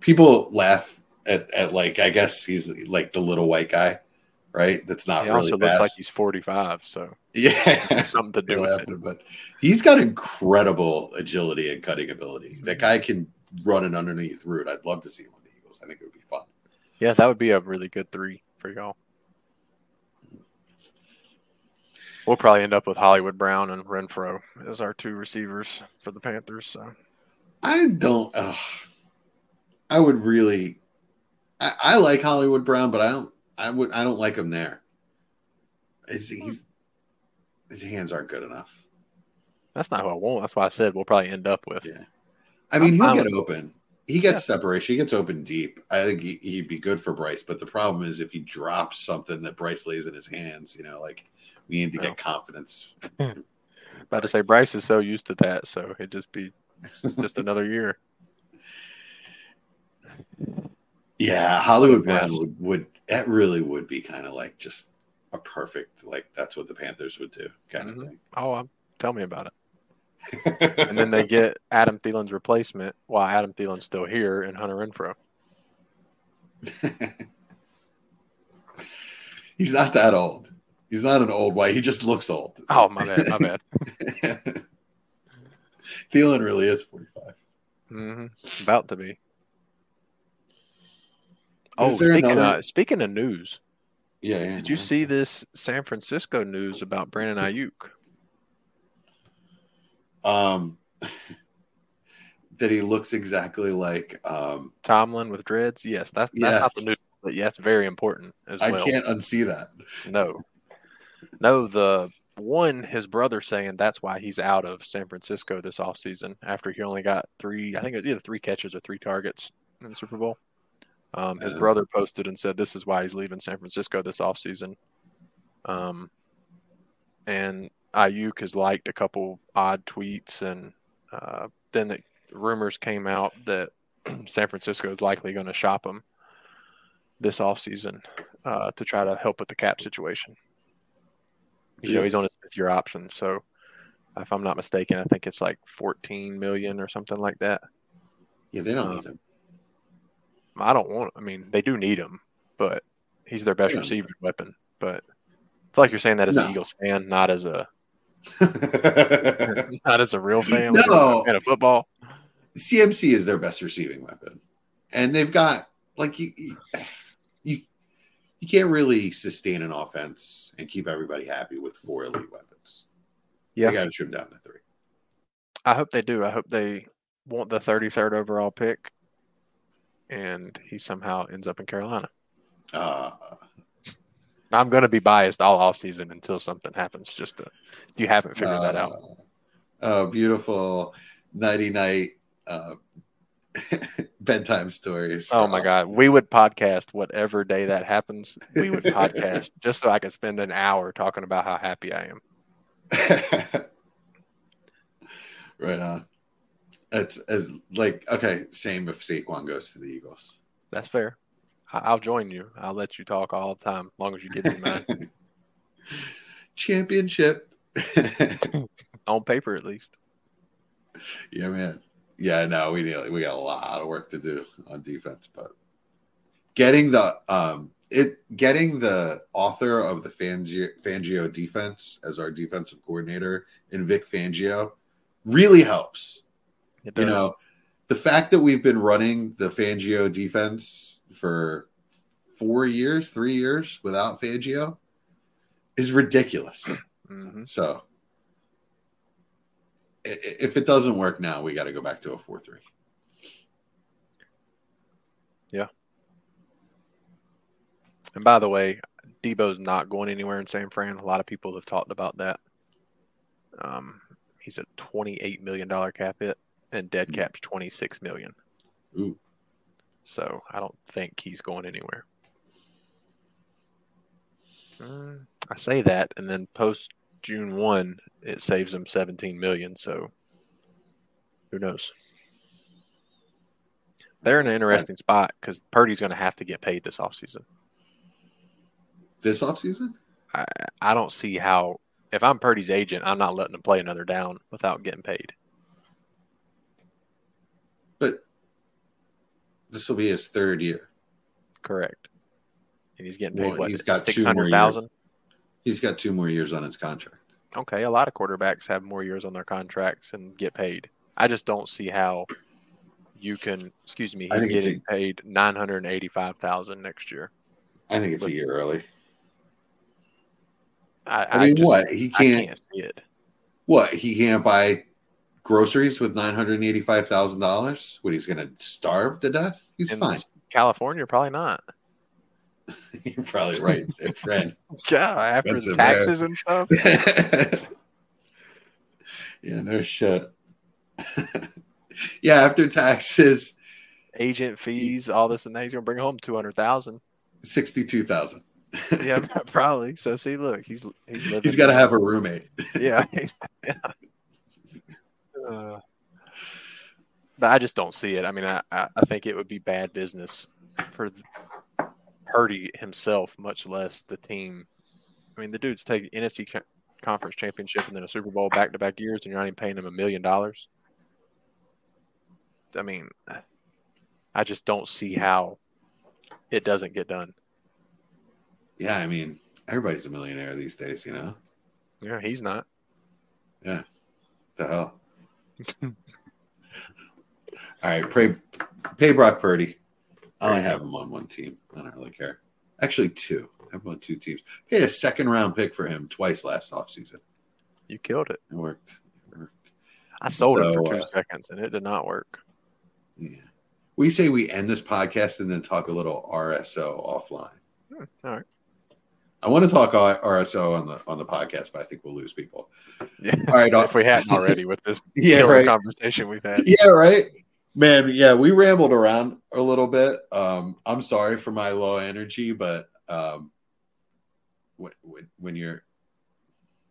[SPEAKER 2] People laugh at, at like I guess he's like the little white guy, right? That's not
[SPEAKER 3] he
[SPEAKER 2] really
[SPEAKER 3] also looks like he's 45, so
[SPEAKER 2] yeah,
[SPEAKER 3] something to do with it.
[SPEAKER 2] laughing, but he's got incredible agility and cutting ability. That guy can run an underneath route. I'd love to see him on the Eagles. I think it would be fun.
[SPEAKER 3] Yeah, that would be a really good three for y'all. We'll probably end up with Hollywood Brown and Renfrow as our two receivers for the Panthers. So
[SPEAKER 2] I don't. ugh. I would really. I, I like Hollywood Brown, but I don't. I would. I don't like him there. His, he's, his hands aren't good enough.
[SPEAKER 3] that's not who I want. That's why I said we'll probably end up with.
[SPEAKER 2] Yeah. I mean, he'll get open. He gets separation. He gets open deep. I think he, he'd be good for Bryce. But the problem is if he drops something that Bryce lays in his hands, you know, like we need to get confidence.
[SPEAKER 3] About to say Bryce is so used to that, so it'd just be just another year.
[SPEAKER 2] Yeah, Hollywood Brown would, would that really would be kind of like just a perfect like that's what the Panthers would do kind
[SPEAKER 3] Mhm.
[SPEAKER 2] of thing.
[SPEAKER 3] Oh, um, tell me about it. And then they get Adam Thielen's replacement while Adam Thielen's still here and Hunter Renfrow.
[SPEAKER 2] He's not that old. He's not an old white. He just looks old.
[SPEAKER 3] Oh, my bad. My bad.
[SPEAKER 2] Thielen really is 45.
[SPEAKER 3] hmm About to be. Oh, speaking,
[SPEAKER 2] another-
[SPEAKER 3] of, speaking of news,
[SPEAKER 2] Yeah, yeah.
[SPEAKER 3] did you see this San Francisco news about Brandon Aiyuk?
[SPEAKER 2] Um that he looks exactly like um
[SPEAKER 3] Tomlin with dreads? Yes, that's that's not the
[SPEAKER 2] Yes.
[SPEAKER 3] news, but yeah, it's very important as
[SPEAKER 2] I
[SPEAKER 3] well.
[SPEAKER 2] I can't unsee that.
[SPEAKER 3] No, no. The one, his brother saying that's why he's out of San Francisco this offseason after he only got three. I think it was either three catches or three targets in the Super Bowl. Um, his brother posted and said this is why he's leaving San Francisco this offseason. Um, and Aiyuk has liked a couple odd tweets, and uh, then the rumors came out that San Francisco is likely going to shop him this offseason uh, to try to help with the cap situation. You know, he's on his fifth year option, so if I'm not mistaken, I think it's like 14 million or something like that.
[SPEAKER 2] Yeah, they don't
[SPEAKER 3] Um,
[SPEAKER 2] need him.
[SPEAKER 3] I don't want. I mean, they do need him, but he's their best
[SPEAKER 2] Yeah.
[SPEAKER 3] receiving weapon. But it's like you're saying that as
[SPEAKER 2] No.
[SPEAKER 3] an Eagles fan, not as a not as a real family. like
[SPEAKER 2] No.
[SPEAKER 3] a football.
[SPEAKER 2] CMC is their best receiving weapon, and they've got like you, you, you, you can't really sustain an offense and keep everybody happy with four elite weapons.
[SPEAKER 3] Yeah.
[SPEAKER 2] you got to trim down to three.
[SPEAKER 3] I hope they do. I hope they want the 33rd overall pick, and he somehow ends up in Carolina.
[SPEAKER 2] Uh,
[SPEAKER 3] I'm going to be biased all off season until something happens. Just to, if you haven't figured that out.
[SPEAKER 2] uh, Oh, beautiful nighty night uh, bedtime stories.
[SPEAKER 3] Oh my. God, we would podcast whatever day that happens. We would podcast just so I could spend an hour talking about how happy I am.
[SPEAKER 2] right on. It's as like okay, same if Saquon goes to the Eagles.
[SPEAKER 3] That's fair. I'll join you. I'll let you talk all the time, as long as you get me mine
[SPEAKER 2] Championship.
[SPEAKER 3] on paper at least.
[SPEAKER 2] yeah, man. Yeah, no, we need, we got a lot of work to do on defense, but getting the um it getting the author of the Fangio, Fangio defense as our defensive coordinator in Vic Fangio really helps.
[SPEAKER 3] It
[SPEAKER 2] You know, the fact that we've been running the Fangio defense for four years, three years without Fangio is ridiculous.
[SPEAKER 3] Mhm.
[SPEAKER 2] So if it doesn't work now, we got to go back to a 4 3. Yeah.
[SPEAKER 3] And by the way, Debo's not going anywhere in San Fran. A lot of people have talked about that. Um, he's a twenty-eight million dollar cap hit, and dead cap's twenty-six million.
[SPEAKER 2] Ooh.
[SPEAKER 3] So I don't think he's going anywhere. Mm, I say that, and then post June one, it saves him seventeen million. So who knows? They're in an interesting spot because Purdy's going to have to get paid this offseason.
[SPEAKER 2] This offseason?
[SPEAKER 3] I, I don't see how. If I'm Purdy's agent, I'm not letting him play another down without getting paid.
[SPEAKER 2] This will be his third year.
[SPEAKER 3] Correct. And he's getting
[SPEAKER 2] Well,
[SPEAKER 3] paid what
[SPEAKER 2] he's got two
[SPEAKER 3] six hundred thousand.
[SPEAKER 2] He's got two more years on his contract.
[SPEAKER 3] Okay, a lot of quarterbacks have more years on their contracts and get paid. I just don't see how you can. Excuse me, he's getting paid nine hundred eighty-five thousand next year.
[SPEAKER 2] I think it's a year early.
[SPEAKER 3] I,
[SPEAKER 2] I mean,
[SPEAKER 3] just-
[SPEAKER 2] what? He can't,
[SPEAKER 3] can't see it.
[SPEAKER 2] what? He can't buy groceries with $985,000? What, he's going to starve to death? He's
[SPEAKER 3] In
[SPEAKER 2] fine.
[SPEAKER 3] California, probably not.
[SPEAKER 2] You're probably right, friend.
[SPEAKER 3] Yeah, after
[SPEAKER 2] Expensive
[SPEAKER 3] taxes and stuff.
[SPEAKER 2] yeah, no shit. yeah, after taxes,
[SPEAKER 3] Agent fees, all this and that. He's gonna bring home two hundred thousand.
[SPEAKER 2] sixty-two thousand.
[SPEAKER 3] Yeah, probably. So see, look, he's he's living.
[SPEAKER 2] He's got to have a roommate.
[SPEAKER 3] Yeah. yeah. Uh, But I just don't see it. I mean, I, I, think it would be bad business for Purdy himself, much less the team. I mean, the dude's taking NFC conference championship and then a Super Bowl back to back years, and you're not even paying him a million dollars. I mean, I just don't see how it doesn't get done.
[SPEAKER 2] Yeah, I mean, everybody's a millionaire these days, you know?
[SPEAKER 3] Yeah, he's not. Yeah.
[SPEAKER 2] The hell. All right, pay, pay Brock Purdy. I only have him on one team. I don't really care. Actually, two. I have him on two teams. Paid a second round pick for him twice last offseason.
[SPEAKER 3] You killed it.
[SPEAKER 2] It worked. It worked.
[SPEAKER 3] I sold him for two
[SPEAKER 2] uh,
[SPEAKER 3] seconds, and it did not work.
[SPEAKER 2] Yeah. We say we end this podcast and then talk a little RSO offline.
[SPEAKER 3] Hmm, all right.
[SPEAKER 2] I want to talk RSO on the on the podcast, but I think we'll lose people.
[SPEAKER 3] Yeah.
[SPEAKER 2] All right,
[SPEAKER 3] if we hadn't already with this
[SPEAKER 2] Yeah, right.
[SPEAKER 3] conversation we've had.
[SPEAKER 2] Yeah, right. Man, yeah, we rambled around a little bit. Um, I'm sorry for my low energy, but um, when, when, when you're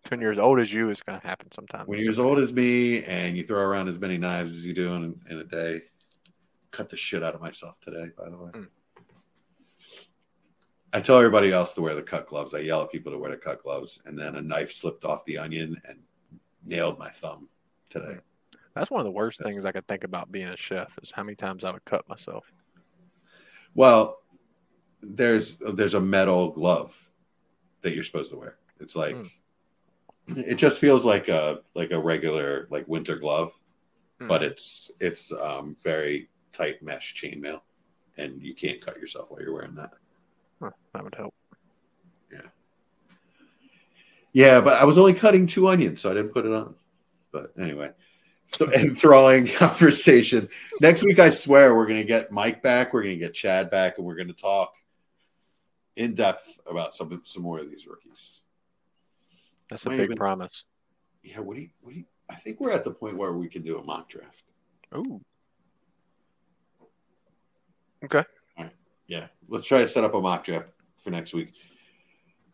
[SPEAKER 3] When you're as old as you, it's gonna happen sometimes.
[SPEAKER 2] when you're as old as me and you throw around as many knives as you do in, in a day, cut the shit out of myself today. By the way,
[SPEAKER 3] Mm.
[SPEAKER 2] I tell everybody else to wear the cut gloves. I yell at people to wear the cut gloves, and then a knife slipped off the onion and nailed my thumb today.
[SPEAKER 3] That's one of the worst
[SPEAKER 2] That's-
[SPEAKER 3] things I could think about being a chef is how many times I would cut myself.
[SPEAKER 2] Well, there's there's a metal glove that you're supposed to wear. It's like
[SPEAKER 3] Mm.
[SPEAKER 2] it just feels like a like a regular like winter glove,
[SPEAKER 3] Hmm.
[SPEAKER 2] but it's it's um, very tight mesh chainmail, and you can't cut yourself while you're wearing that.
[SPEAKER 3] Huh, that would help.
[SPEAKER 2] Yeah, Yeah, but I was only cutting two onions, so I didn't put it on. But anyway, th- enthralling conversation. Next week, I swear we're going to get Mike back, we're going to get Chad back, and we're going to talk in depth about some some more of these rookies.
[SPEAKER 3] That's a big
[SPEAKER 2] even-
[SPEAKER 3] promise.
[SPEAKER 2] Yeah, what do you, what do you, I think we're at the point where we can do a mock draft.
[SPEAKER 3] Ooh. Okay.
[SPEAKER 2] Yeah, let's try to set up a mock draft for next week.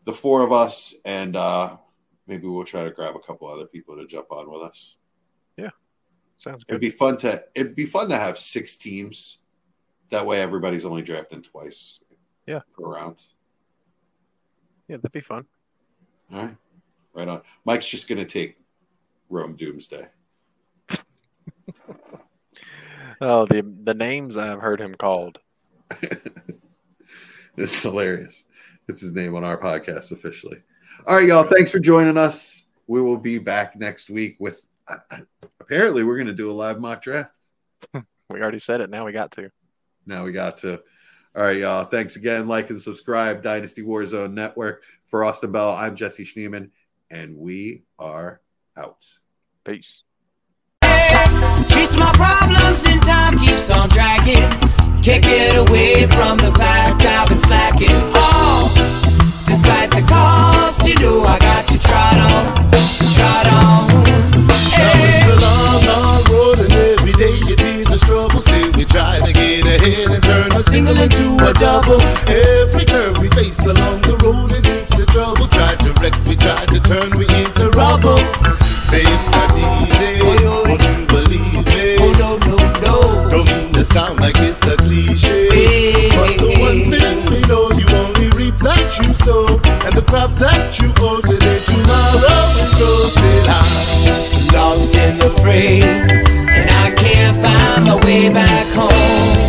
[SPEAKER 2] The four of us, and uh maybe we'll try to grab a couple other people to jump on with us.
[SPEAKER 3] Yeah, sounds
[SPEAKER 2] It'd be fun to it'd be fun to have six teams. That way, everybody's only drafting twice.
[SPEAKER 3] Yeah.
[SPEAKER 2] per round.
[SPEAKER 3] Yeah, that'd be fun.
[SPEAKER 2] All right, right on. Mike's just gonna take Rome Doomsday.
[SPEAKER 3] Oh, the the names I've heard him called.
[SPEAKER 2] It's hilarious. It's his name on our podcast officially. All right, y'all. Thanks for joining us. We will be back next week with. I- I- apparently, we're going to do a live mock draft.
[SPEAKER 3] We already said it. Now we got to.
[SPEAKER 2] Now we got to. All right, y'all. Thanks again. Like and subscribe. Dynasty Warzone Network. For Austin Bell, I'm Jesse Schneeman, and we are out.
[SPEAKER 3] Peace.
[SPEAKER 1] Chase my problems and time keeps on dragging. Can't get away from the fact I've been slacking. Oh, despite the cost, you know I got to trot on, trot on. Hey.
[SPEAKER 4] It's a long, long road, and every day it is a struggle. Still, we try to get ahead and turn a single into a double. Every curve we face along the road, it is the trouble. Try to wreck, we try to turn, we into rubble. Say it's not easy,
[SPEAKER 1] Oh,
[SPEAKER 4] won't you believe me?
[SPEAKER 1] Oh no, no, no.
[SPEAKER 4] Don't mean sound like it's a cliche. But the one thing we know, you only reap that you sow. And the crop that you owe today, tomorrow will.
[SPEAKER 1] Lost in the fray, and I can't find my way back home.